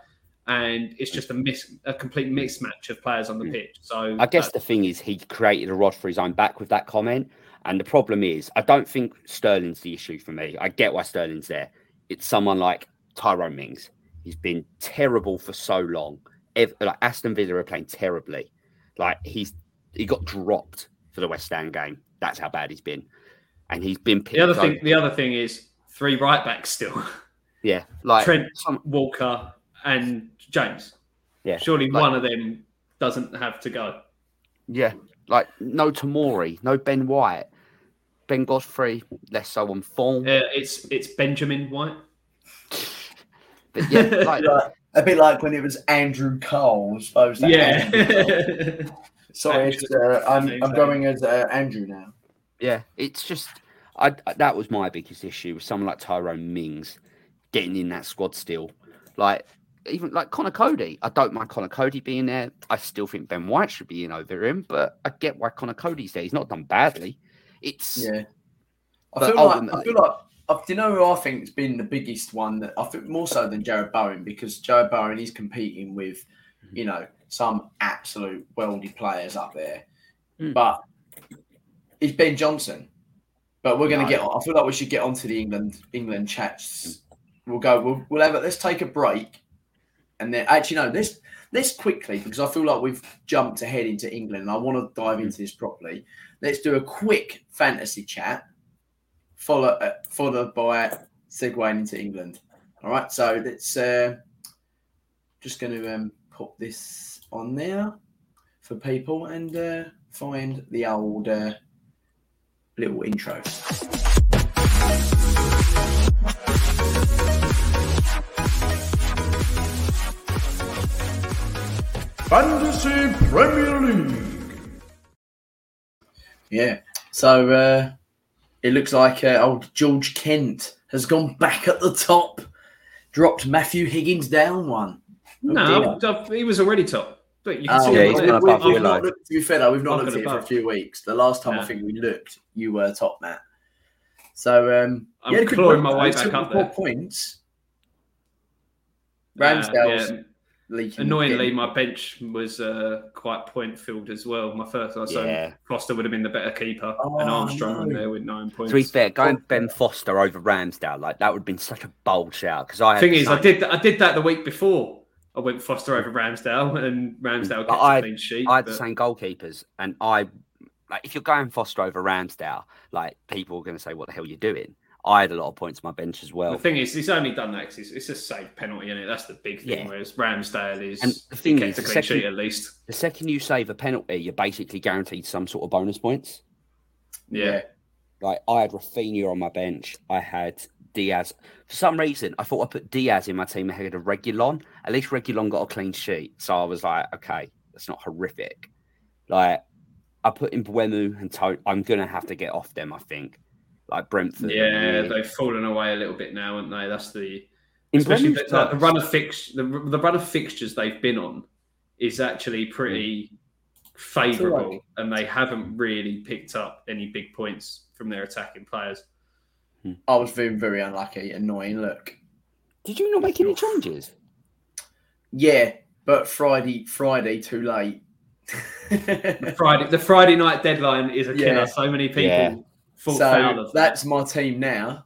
and it's just a miss a complete mismatch of players on the Hmm. pitch so I guess uh, the thing is he created a rod for his own back with that comment. And the problem is, I don't think Sterling's the issue for me. I get why Sterling's there. It's someone like Tyrone Mings. He's been terrible for so long. Ev- like Aston Villa are playing terribly. Like he's he got dropped for the West Ham game. That's how bad he's been. And he's been picked the other over- thing the other thing is three right backs still Yeah, like Trent some- Walker and James yeah, surely like- one of them doesn't have to go yeah, like no Tomori, no Ben White, Ben Godfrey, less so on form. uh, it's it's Benjamin White But yeah, like Like, a bit like when it was Andrew Cole, I suppose. that yeah Sorry, it's, uh, I'm, I'm going as uh, Andrew now. Yeah, it's just I, I- that was my biggest issue with someone like Tyrone Mings getting in that squad still. Like even like Conor Coady, I don't mind Conor Coady being there. I still think Ben White should be in over him, but I get why Conor Coady's there. He's not done badly. It's Yeah. I feel like I feel like uh, do you know who I think has been the biggest one? That I think more so than Jarrod Bowen because Jarrod Bowen is competing with, you know, some absolute worldy players up there, Mm. but it's Ben Johnson. But we're going to No. get. on. I feel like we should get onto the England England chats. We'll go. We'll, we'll have it. Let's take a break, and then actually no. Let's let's quickly because I feel like we've jumped ahead into England. and I want to dive into this properly. Let's do a quick fantasy chat, follow uh, followed by segueing into England. All right. So let's uh, just going to um, put this on there for people and uh, find the old uh, little intro. Fantasy Premier League. Yeah. So uh, it looks like uh, old George Kent has gone back at the top, dropped Matthew Higgins down one. No, I've- he was already top. But you can Oh, see Yeah, him he's there. gone we- above we've you, not like. looked, to be fair, though, we've not One looked at it for a few weeks. The last time I think we looked, you were top, Matt. So um, I'm you had a good clawing my way back up there. points. Uh, Ramsdale's yeah. Leaking. Annoyingly, my bench was uh, quite point filled as well. My first, so Yeah. Foster would have been the better keeper, Oh, and Armstrong on no. there with nine points. To be fair, going Ben Foster over Ramsdale, like that would have been such a bold shout because I thing is, I did I did that the week before. I went Foster over Ramsdale, and Ramsdale But kept I- a clean sheet. I had the same goalkeepers, and I like if you're going Foster over Ramsdale, like people are going to say, "What the hell are you doing?" I had a lot of points on my bench as well. The thing is, he's only done that because it's, it's a safe penalty, is it? That's the big thing. Yeah. Whereas Ramsdale is, And the he thing kept is, the clean second- sheet at least. the second you save a penalty, you're basically guaranteed some sort of bonus points. Yeah. Like I had Raphinha on my bench. I had Dias. For some reason, I thought I put Dias in my team ahead of Reguilón. At least Reguilón got a clean sheet, so I was like, okay, that's not horrific. Like I put in Mbeumo and to- I'm gonna have to get off them. I think, like Brentford. Yeah, really. they've fallen away a little bit now, haven't they? That's the In especially the, Brentford's like, the run of fix the, the run of fixtures they've been on is actually pretty favourable, and they haven't really picked up any big points from their attacking players. Hmm. I was very, very unlucky. Annoying. Look. Did you not make any changes? Yeah, but Friday, Friday, too late. The Friday, the Friday night deadline is a killer. Yeah. So many people Yeah. Fall foul so of that. that's my team now.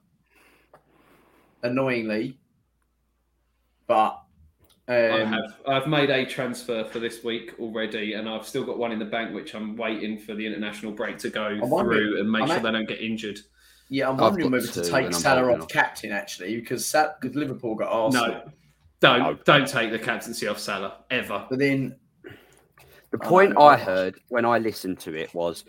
Annoyingly, but I um, have I've made a transfer for this week already, and I've still got one in the bank, which I'm waiting for the international break to go through and make I'm sure at- they don't get injured. yeah, I'm wondering whether to two take and Salah off off. captain actually because Sal- because Liverpool got Arsenal. No, don't No. don't take the captaincy off Salah ever. But then The point know. I heard when I listened to it was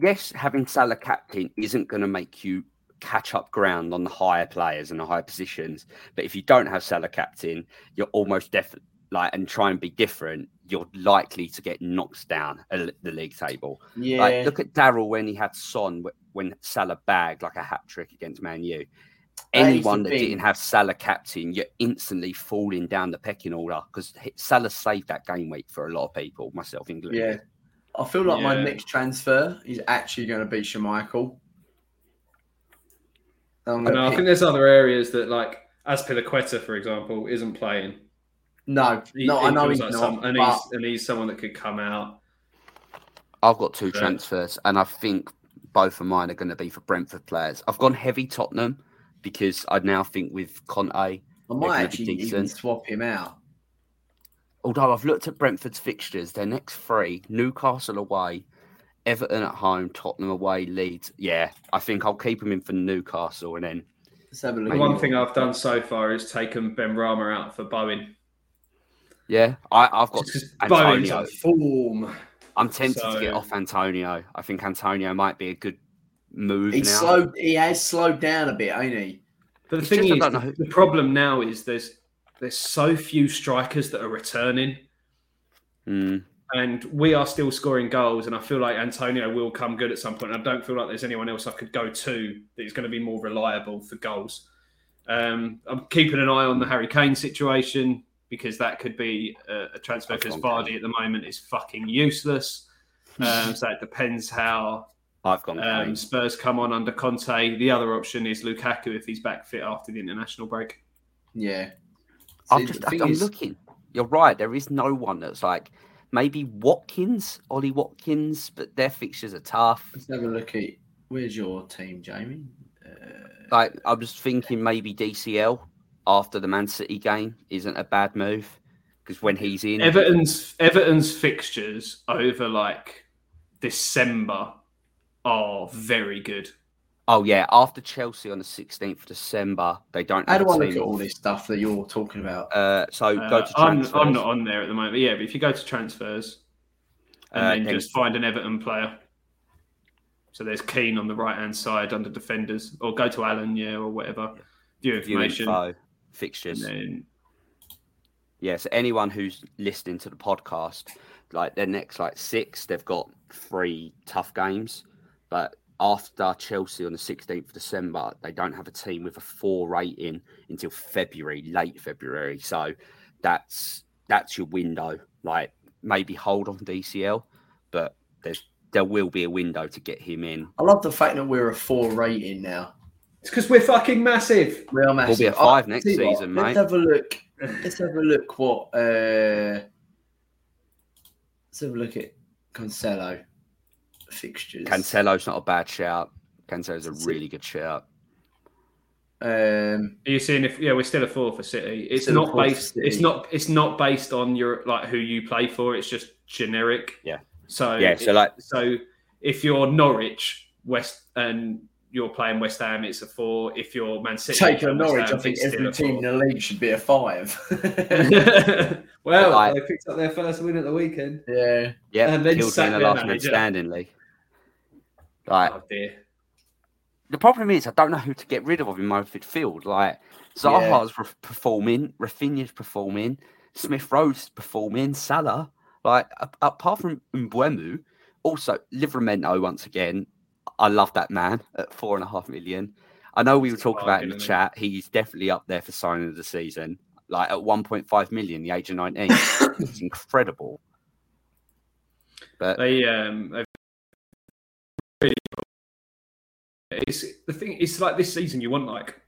yes, having Salah captain isn't going to make you catch up ground on the higher players and the higher positions. But if you don't have Salah captain, you're almost definitely like and try and be different, you're likely to get knocked down at the league table. yeah, Like look at Daryl when he had Son when Salah bagged like a hat trick against Man U. Anyone the that didn't have Salah captain, you're instantly falling down the pecking order because Salah saved that game week for a lot of people, myself included. yeah. I feel like my next transfer is actually going to be Schmeichel. I'm And I think there's other areas that, like Azpilicueta, for example, isn't playing. no, He- no, I know he's like not. some- and but he's and he's someone that could come out. I've got two Yeah. transfers, and I think both of mine are going to be for Brentford players. I've gone heavy Tottenham because I now think with Conte, I might actually even swap him out. Although I've looked at Brentford's fixtures, their next three Newcastle away, Everton at home, Tottenham away, Leeds. Yeah, I think I'll keep them in for Newcastle and then Let's have a look. The one thing I've done so far is taken Benrahma out for Bowen. yeah, I, I've got Bowen's Antonio. on form. I'm tempted to get off Antonio. I think Antonio might be a good move He's now. slowed. He has slowed down a bit, ain't he? But the It's thing just is, don't the, know who- the problem now is there's there's so few strikers that are returning, Mm, and we are still scoring goals. And I feel like Antonio will come good at some point. I don't feel like there's anyone else I could go to that is going to be more reliable for goals. Um, I'm keeping an eye on the Harry Kane situation because that could be a, a transfer I've because Vardy at the moment is fucking useless. Um, so it depends how I've gone Um, Spurs come on under Conte. The other option is Lukaku if he's back fit after the international break. Yeah. I'm just I'm is- looking. You're right. There is no one that's like maybe Watkins, Ollie Watkins, but their fixtures are tough. Let's have a look at where's your team, Jamie? Uh, Like I was thinking maybe DCL after the Man City game isn't a bad move because when he's in, Everton's Everton's fixtures over like December are very good. Oh yeah, after Chelsea on the 16th of December, they don't. how have do a I look team at all this stuff that you're talking about? Uh, so go Uh, to I'm. I'm not on there at the moment. But yeah, but if you go to transfers and Uh, then then- just find an Everton player. So there's Keane on the right hand side under defenders, or go to Allen, yeah, or whatever. View View information. info, and fixtures. then Yes, anyone who's listening to the podcast, like their next like six, they've got three tough games. But after Chelsea on the 16th of December, they don't have a team with a four rating until February, late February. So that's that's your window. Like maybe hold on DCL, but there's there will be a window to get him in. I love the fact that we're a four rating now. it's because we're fucking massive. We are massive. We'll be a I- five next season, you what, season, let's have a look. Let's have a look. What? Uh, let's have a look at Cancelo fixtures. Cancelo's not a bad shout. Cancelo's a really good shout. Um, Are you seeing if yeah we're still a four for City? It's not based. It's not. It's not based on your like who you play for. It's just generic. Yeah. So Yeah, so like so if you're Norwich West and you're playing West Ham, it's a four. If you're Man City, take on Norwich. Ham, I think every team in the league should be a five. well, Like- they picked up their first win at the weekend. yeah. Yeah, And then killed me sack in the last man manager. standing league. Like Oh dear. the problem is, I don't know who to get rid of in my midfield. Like Zaha's re- performing, Raphinha's performing, Smith Rowe's performing, Salah. Like apart from Mbeumo, also Livramento once again. I love that man at four and a half million. I know we were talking about in the chat. He's definitely up there for signing of the season. Like at 1.5 million, the age of 19. it's incredible. But They um it's the thing it's like this season you want like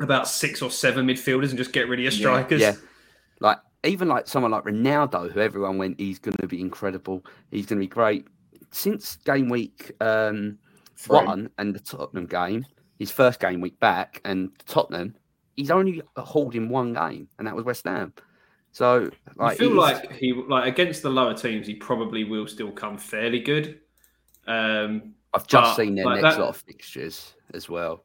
about six or seven midfielders and just get rid of your strikers. yeah. like even like someone like Ronaldo, who everyone went, he's going to be incredible. He's going to be great. Since game week um, one and the Tottenham game, his first game week back, and Tottenham, he's only holding one game, and that was West Ham. So I feel like he like against the lower teams he probably will still come fairly good. Um I've just but, seen their like, next that- lot of fixtures as well.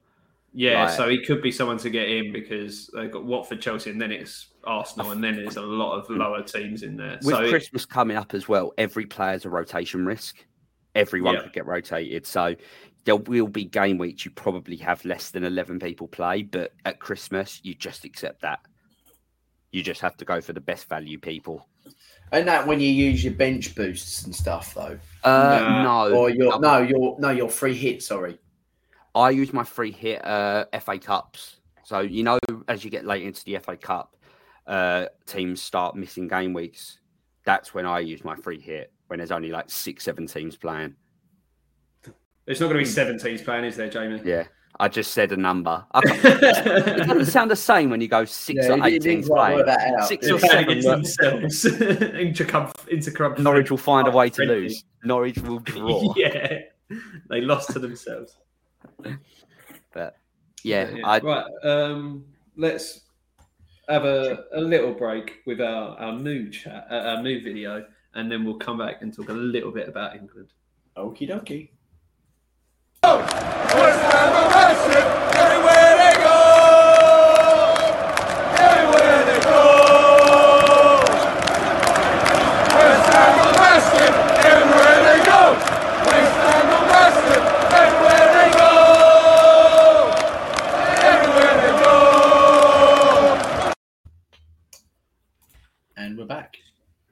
yeah, Right. so he could be someone to get in because they've got Watford, Chelsea, and then it's Arsenal, and then there's a lot of lower teams in there. With so it- Christmas coming up as well, every player's a rotation risk. Everyone Yeah. could get rotated. So there will be game weeks you probably have less than 11 people play, but at Christmas, you just accept that. You just have to go for the best value people. And that when you use your bench boosts and stuff though, Uh, Nah. no. or your no, your no, your free hit. Sorry. I use my free hit uh, FA Cups. So, you know, as you get late into the FA Cup, uh, teams start missing game weeks. That's when I use my free hit, when there's only like six, seven teams playing. there's not going to be seven teams playing, is there, Jamie? Yeah, I just said a number. It doesn't sound the same when you go six Yeah, or you eight teams quite playing. Six or playing seven. against but themselves. Interclub, interclub. Norwich will find a way to lose. Norwich will draw. yeah, they lost to themselves. But yeah, Yeah. I, right. Um, let's have a, a little break with our, our new chat, uh, our new video, and then we'll come back and talk a little bit about England. Okie dokie. Everywhere they go, everywhere they go. West Ham are massive, everywhere they go. West Ham are massive, everywhere they go. Everywhere they go. And we're back.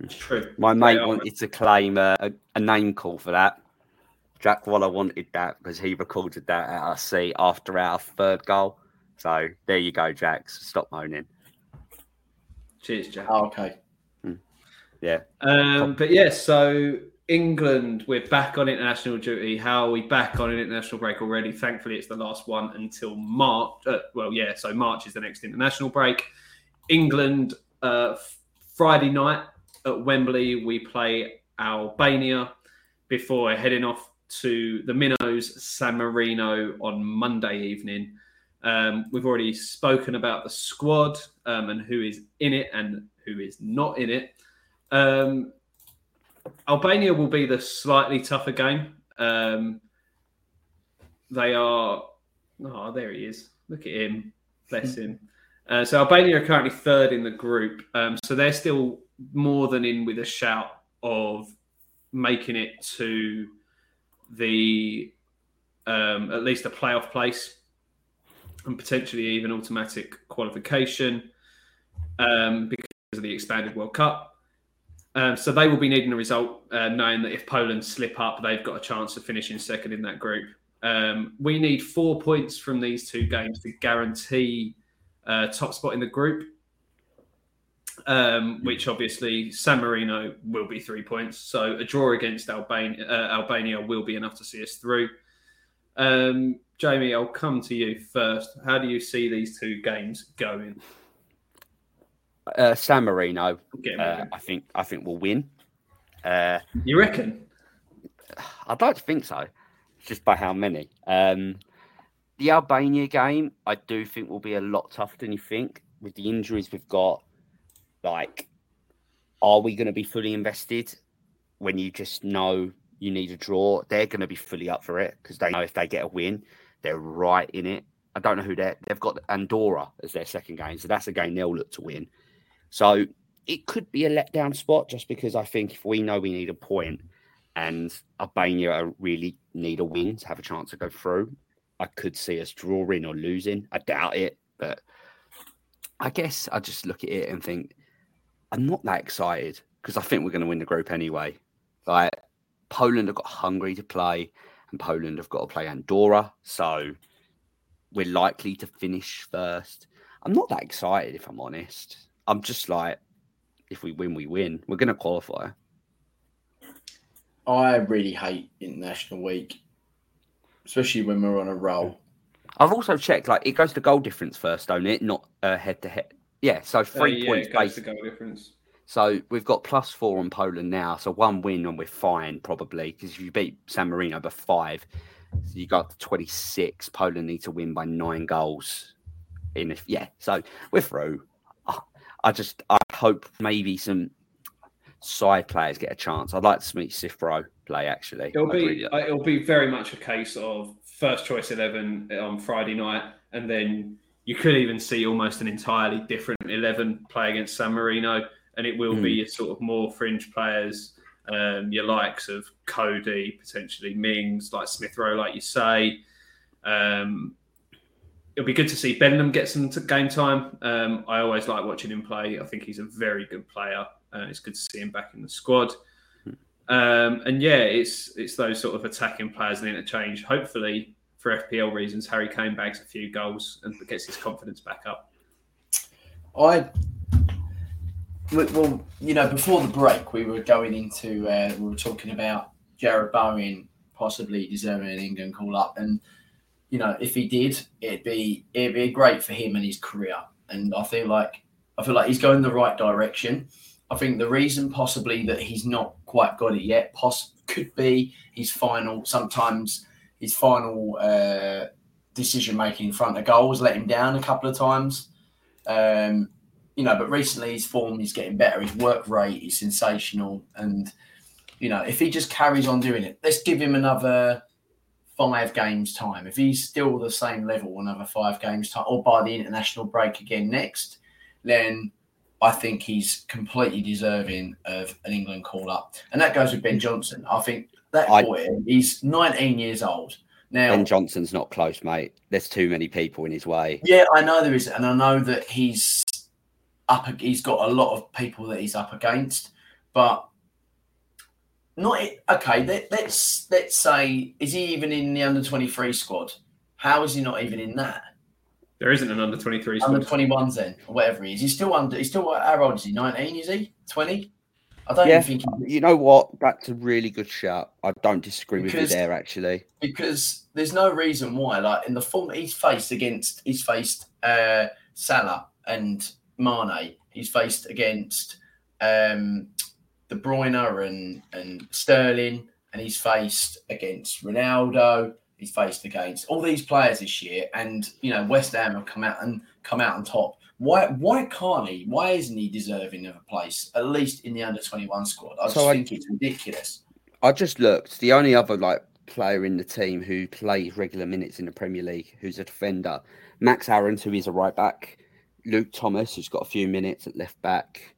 True. my mate on. wanted to claim a, a, a name call for that. Jack Waller wanted that because he recorded that at our seat after our third goal. So there you go, Jack. Stop moaning. Cheers, Jack. Oh, okay. Yeah. Um, but yeah, so England, we're back on international duty. How are we back on an international break already? Thankfully, it's the last one until March. Uh, well, yeah, so March is the next international break. England, uh, Friday night at Wembley, we play Albania before heading off to the Minnows San Marino on Monday evening. Um, we've already spoken about the squad um, and who is in it and who is not in it. Um, Albania will be the slightly tougher game. Um, they are. Oh, there he is. Look at him. Bless him. Uh, so Albania are currently third in the group. Um, so they're still more than in with a shout of making it to the um, at least a playoff place and potentially even automatic qualification um, because of the expanded World Cup. Um, so they will be needing a result, uh, knowing that if Poland slip up, they've got a chance of finishing second in that group. Um, we need four points from these two games to guarantee uh, top spot in the group, um, which obviously San Marino will be three points. So a draw against Albania, uh, Albania will be enough to see us through. Um, Jamie, I'll come to you first. How do you see these two games going? Uh, San Marino, uh. I think I think will win. Uh, you reckon? I'd like to think so, just by how many. Um, the Albania game, I do think will be a lot tougher than you think. With the injuries we've got, like, are we going to be fully invested when you just know you need a draw? They're going to be fully up for it because they know if they get a win, they're right in it. I don't know who they're. They've got Andorra as their second game, so that's a game they'll look to win. So it could be a letdown spot just because I think if we know we need a point and Albania really need a win to have a chance to go through, I could see us drawing or losing. I doubt it, but I guess I just look at it and think I'm not that excited because I think we're going to win the group anyway. Like Poland have got Hungary to play, and Poland have got to play Andorra, so we're likely to finish first. I'm not that excited if I'm honest. I'm just like, if we win, we win. We're going to qualify. I really hate international week, especially when we're on a roll. I've also checked, like, it goes to goal difference first, don't it? Not uh, head to head. Yeah, so Uh, three yeah, points goes based. to goal difference. So we've got plus four on Poland now. So one win and we're fine probably because if you beat San Marino by five, so you got 26. Poland need to win by nine goals. In if yeah, so we're through. I- I just I hope maybe some side players get a chance. I'd like to see Sifro play actually. It'll I'd be really- uh, it'll be very much a case of first choice eleven on Friday night, and then you could even see almost an entirely different eleven play against San Marino, and it will Hmm. be your sort of more fringe players, um, your likes of Coady, potentially Mings, like Smith Rowe, like you say. Um, it'll be good to see Benham get some game time. Um, I always like watching him play. I think he's a very good player. Uh, it's good to see him back in the squad. Um, and yeah, it's it's those sort of attacking players and interchange. Hopefully, for FPL reasons, Harry Kane bags a few goals and gets his confidence back up. I well, you know, before the break, we were going into uh, we were talking about Jarrod Bowen possibly deserving an England call up, and you know, if he did, it'd be it'd be great for him and his career. And I feel like I feel like he's going the right direction. I think the reason possibly that he's not quite got it yet, poss- could be his final. Sometimes his final uh, decision making in front of goals let him down a couple of times. Um, you know, but recently his form is getting better. His work rate is sensational, and you know, if he just carries on doing it, let's give him another five games time. If he's still the same level, another five games time, or by the international break again next, then I think he's completely deserving of an England call up, and that goes with Ben Johnson. I think that I- boy, he's 19 years old now. Ben Johnson's not close, mate. There's too many people in his way. Yeah, I know there is, and I know that he's up. He's got a lot of people that he's up against, but not okay. Let, let's let's say, is he even in the under twenty three squad? How is he not even in that There isn't an under twenty three under squad. twenty ones then, or whatever he is? He's still under. He's still how old is he? Nineteen? Is he twenty? I don't Yeah. even think You know what? That's a really good shout. I don't disagree with you there, actually. because there's no reason why. Like in the form he's faced against, he's faced uh, Salah and Mane. He's faced against um, De Bruyne and and Sterling, and he's faced against Ronaldo. He's faced against all these players this year, and you know West Ham have come out and come out on top. Why? Why can't he? Why isn't he deserving of a place at least in the under twenty one squad? I just So I- think it's ridiculous. I just looked. The only other like player in the team who plays regular minutes in the Premier League, who's a defender, Max Aarons, who is a right back, Luke Thomas, who's got a few minutes at left back,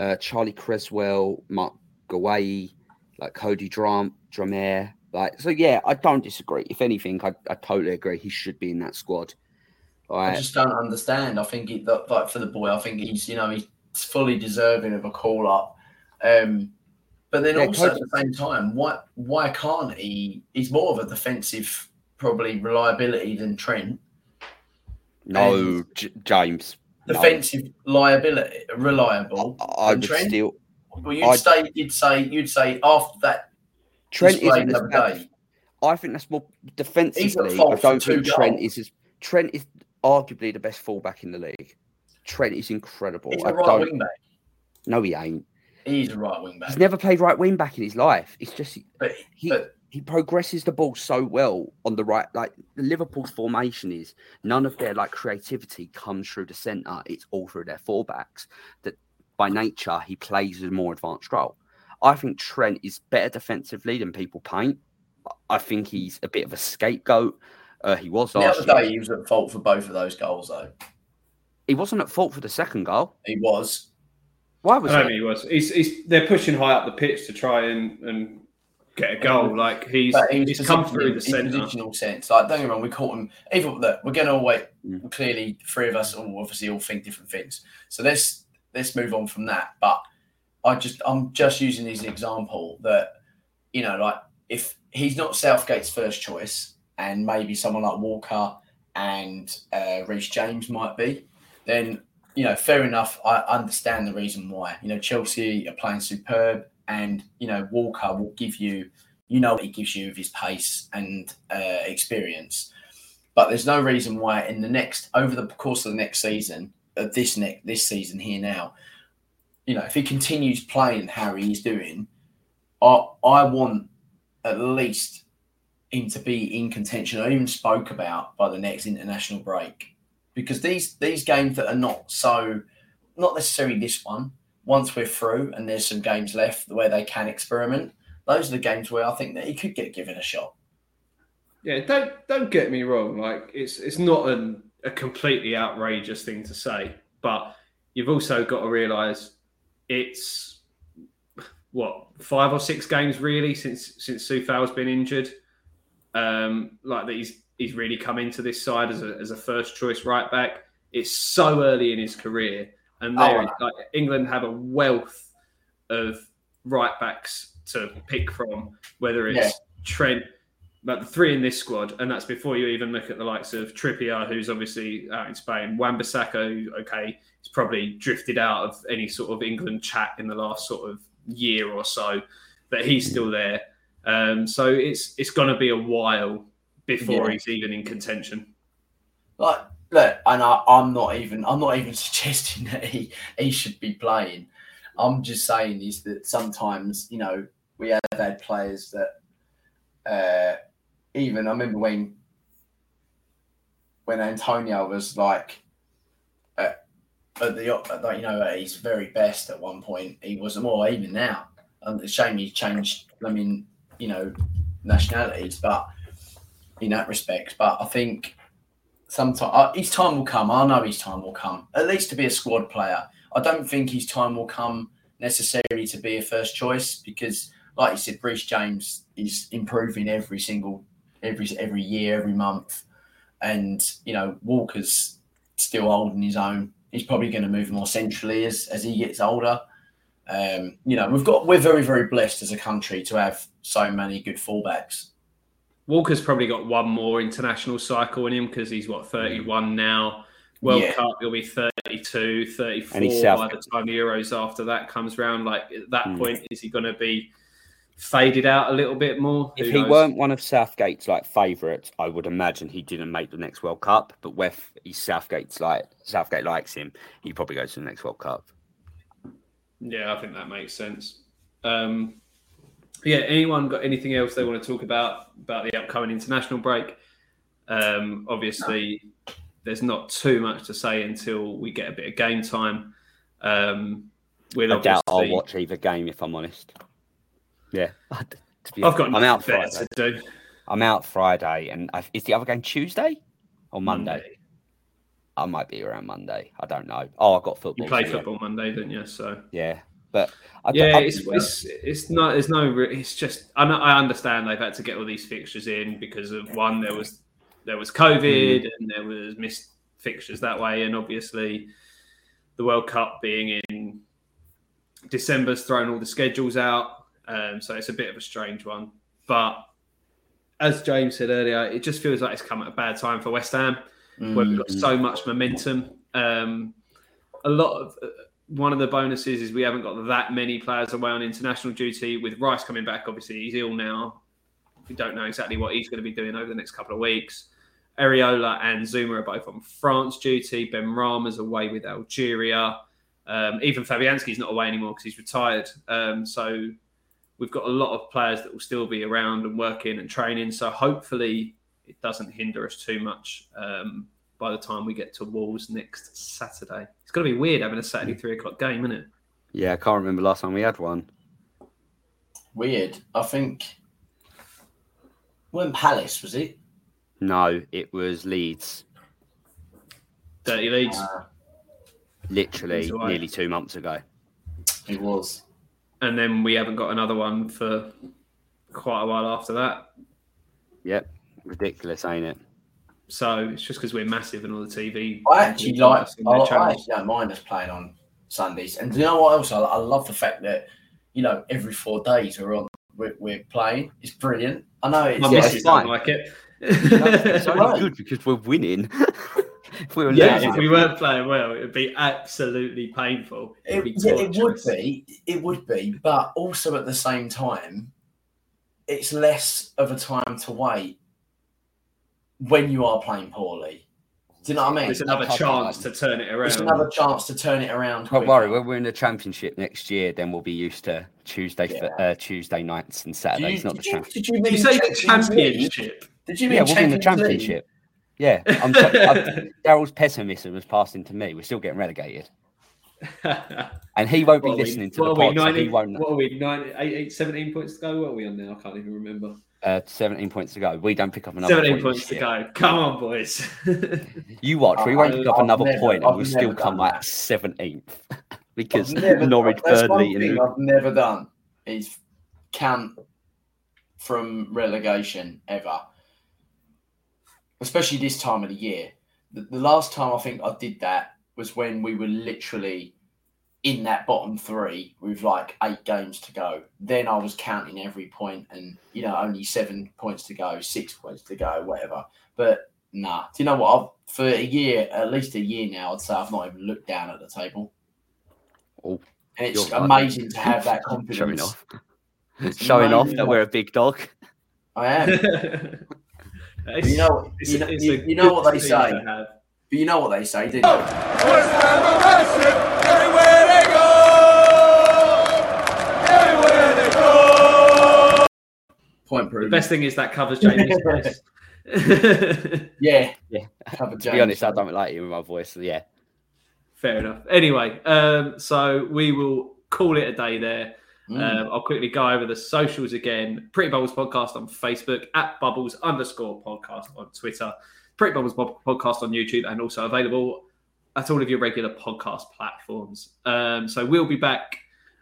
uh, Charlie Cresswell, Marc Guéhi, like Cody Drum, Drumaire. Like so, yeah, I don't disagree. If anything, I, I totally agree. He should be in that squad. I just don't understand. I think it, that, like for the boy, I think he's you know he's fully deserving of a call up. Um, but then Yeah, also Coach- at the same time, why why can't he? He's more of a defensive probably reliability than Trent. no, J- James. no. Defensive liability, reliable. I, I would Trent? still. Well, you'd I'd- say you'd say you'd say after that Trent isn't the other day. I think that's more defensively. I don't think Trent goals. is as Trent is arguably the best fullback in the league. Trent is incredible. He's a right wing back. No, he ain't. He's a right wing back. He's never played right wing back in his life. It's just but he but he progresses the ball so well on the right. Like the Liverpool's formation is none of their like creativity comes through the centre. It's all through their fullbacks. That by nature he plays a more advanced role. I think Trent is better defensively than people paint. I think he's a bit of a scapegoat. Uh, he was the last other year. day he was at fault for both of those goals though. He wasn't at fault for the second goal. He was. Why I was don't he? think he was. He's, he's, they're pushing high up the pitch to try and, and get a goal. Like he's But he he's come through the positioned in centre. positional sense. Like, don't get me wrong, we caught him. Even look, we're going to wait. Mm. Clearly, three of us all obviously all think different things. So let's let's move on from that. But I just I'm just using as an example that you know, like if he's not Southgate's first choice, and maybe someone like Walker and uh, James might be, then you know, fair enough. I understand the reason why. You know, Chelsea are playing superb, and you know, Walker will give you, you know, what he gives you of his pace and uh, experience. But there's no reason why in the next over the course of the next season, of this next this season here now, you know, if he continues playing how he's doing, I I want at least him to be in contention. I even spoke about by the next international break because these these games that are not so not necessarily this one. Once we're through and there's some games left where they can experiment, those are the games where I think that he could get given a shot. Yeah, don't don't get me wrong. Like it's it's not an, a completely outrageous thing to say, but you've also got to realise it's what five or six games really since since Coufal's been injured. Um, like that he's he's really come into this side as a as a first choice right back. It's so early in his career, and there Oh, like England have a wealth of right backs to pick from, whether it's Yeah. Trent, but the three in this squad, and that's before you even look at the likes of Trippier, who's obviously out in Spain, Wan-Bissaka, okay, he's probably drifted out of any sort of England chat in the last sort of year or so, but he's still there. Um, so it's it's going to be a while before Yeah. he's even in contention. Like look, and I, I'm not even I'm not even suggesting that he he should be playing. I'm just saying is that sometimes you know we have had players that uh, even I remember when when Antonio was like at, at the at you know at his very best at one point he was more even now. And it's a shame he changed. I mean, you know, nationalities, but in that respect. But I think sometime uh, his time will come. I know his time will come. At least to be a squad player. I don't think his time will come necessarily to be a first choice because, like you said, Reece James is improving every single every every year, every month, and you know Walker's still holding his own. He's probably going to move more centrally as as he gets older. Um, you know, we've got we're very very blessed as a country to have so many good fullbacks. Walker's probably got one more international cycle in him because he's what 31 now. World Yeah. Cup, he'll be 32, 34 And he's South- by the time the Euros after that comes round. Like at that Hmm. point, is he going to be faded out a little bit more? If he knows? weren't one of Southgate's like favourites, I would imagine he didn't make the next World Cup. But with he's Southgate's like Southgate likes him, he probably goes to the next World Cup. Yeah, I think that makes sense. Um, yeah, anyone got anything else they want to talk about about the upcoming international break? Um, obviously, there's not too much to say until we get a bit of game time. Um, we'll I doubt I'll watch either game if I'm honest. Yeah, I've got I'm out Friday. to do. I'm out Friday, and I, is the other game Tuesday or Monday? I might be around Monday. I don't know. Oh, I got football. You play football Monday, didn't you? So Yeah, but I, yeah, I, it's, it's it's not. There's no. It's just. I know, I understand they've had to get all these fixtures in because of one. There was there was COVID Mm. and there was missed fixtures that way, and obviously the World Cup being in December's thrown all the schedules out. Um, so it's a bit of a strange one. But as James said earlier, it just feels like it's come at a bad time for West Ham where we've got Mm. so much momentum. Um, a lot of uh, one of the bonuses is we haven't got that many players away on international duty. With Rice coming back, obviously he's ill now. We don't know exactly what he's going to be doing over the next couple of weeks. Areola and Zouma are both on France duty. Benrahma's away with Algeria. Um, even Fabianski's not away anymore because he's retired. Um, so we've got a lot of players that will still be around and working and training. So hopefully it doesn't hinder us too much um, by the time we get to Wolves next Saturday. It's going to be weird having a Saturday three o'clock game, isn't it? yeah, I can't remember last time we had one. Weird. I think. When Palace was it? No, it was Leeds. Dirty Leeds. Uh, Literally It's nearly two months ago. it was. and then we haven't got another one for quite a while after that. Yep, ridiculous, ain't it? So it's just because we're massive and all the TV. I actually like. I, their I actually don't mind us playing on Sundays. And do you know what else? I, I love the fact that you know every four days we're on. We're, we're playing. It's brilliant. I know it's. My Yeah, it's fine. like it. It's only good because we're winning. we were yeah, if we weren't playing well, it would be absolutely painful. It'd be yeah, it would be. It would be. But also at the same time, it's less of a time to wait when you are playing poorly. Do you know what I mean? It's another Can't chance to turn it around. It's another chance to turn it around. Don't quicker. worry, when we're in the championship next year, then we'll be used to Tuesday, Yeah. uh, Tuesday nights and Saturdays, you, not did, the you, championship. did you mean Did you say the championship? Did you mean Yeah, we'll be in the championship. Yeah, I'm so, I, Daryl's pessimism has passed into me. We're still getting relegated, and he won't be What are we- listening to the are we, pod, so he won't. know. What are we, 90, eight, eight, 17 points to go? What are we on now? I can't even remember. Uh, 17 points to go. We don't pick up another 17 point points this to go. Come on, boys. You watch, we I- won't pick up I've another never- point, I've and we'll still come done like that. 17th because never- Norwich, that's one Burnley, thing and I've never done is count from relegation ever, especially this time of the year. The, the last time I think I did that was when we were literally in that bottom three with like eight games to go. Then I was counting every point, and you know only seven points to go, six points to go, whatever. But nah, do you know what? I've, for a year, at least a year now, I'd say I've not even looked down at the table. Oh, And it's you're right. amazing to have that confidence. showing off, It's showing off that we're a big dog. I am. You know, you know, you, you know what they say. But you know what they say, didn't West Point The best thing is that covers Jamie's voice. Yeah. Yeah. Covered To be honest, I don't like it with my voice. So yeah, Fair enough. Anyway, um, so we will call it a day there. Mm. Um, I'll quickly go over the socials again. Pretty Bubbles Podcast on Facebook, at Bubbles underscore podcast on Twitter, Pretty Bubbles Podcast on YouTube, and also available at all of your regular podcast platforms. Um, so we'll be back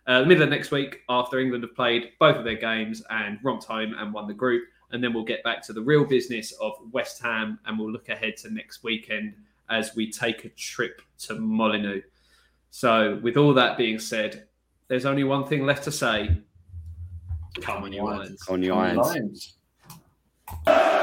uh, the middle of next week after England have played both of their games and romped home and won the group. And then we'll get back to the real business of West Ham and we'll look ahead to next weekend as we take a trip to Molyneux. So, with all that being said, there's only one thing left to say. Come on, you Lions. on your Come on, irons. Lions.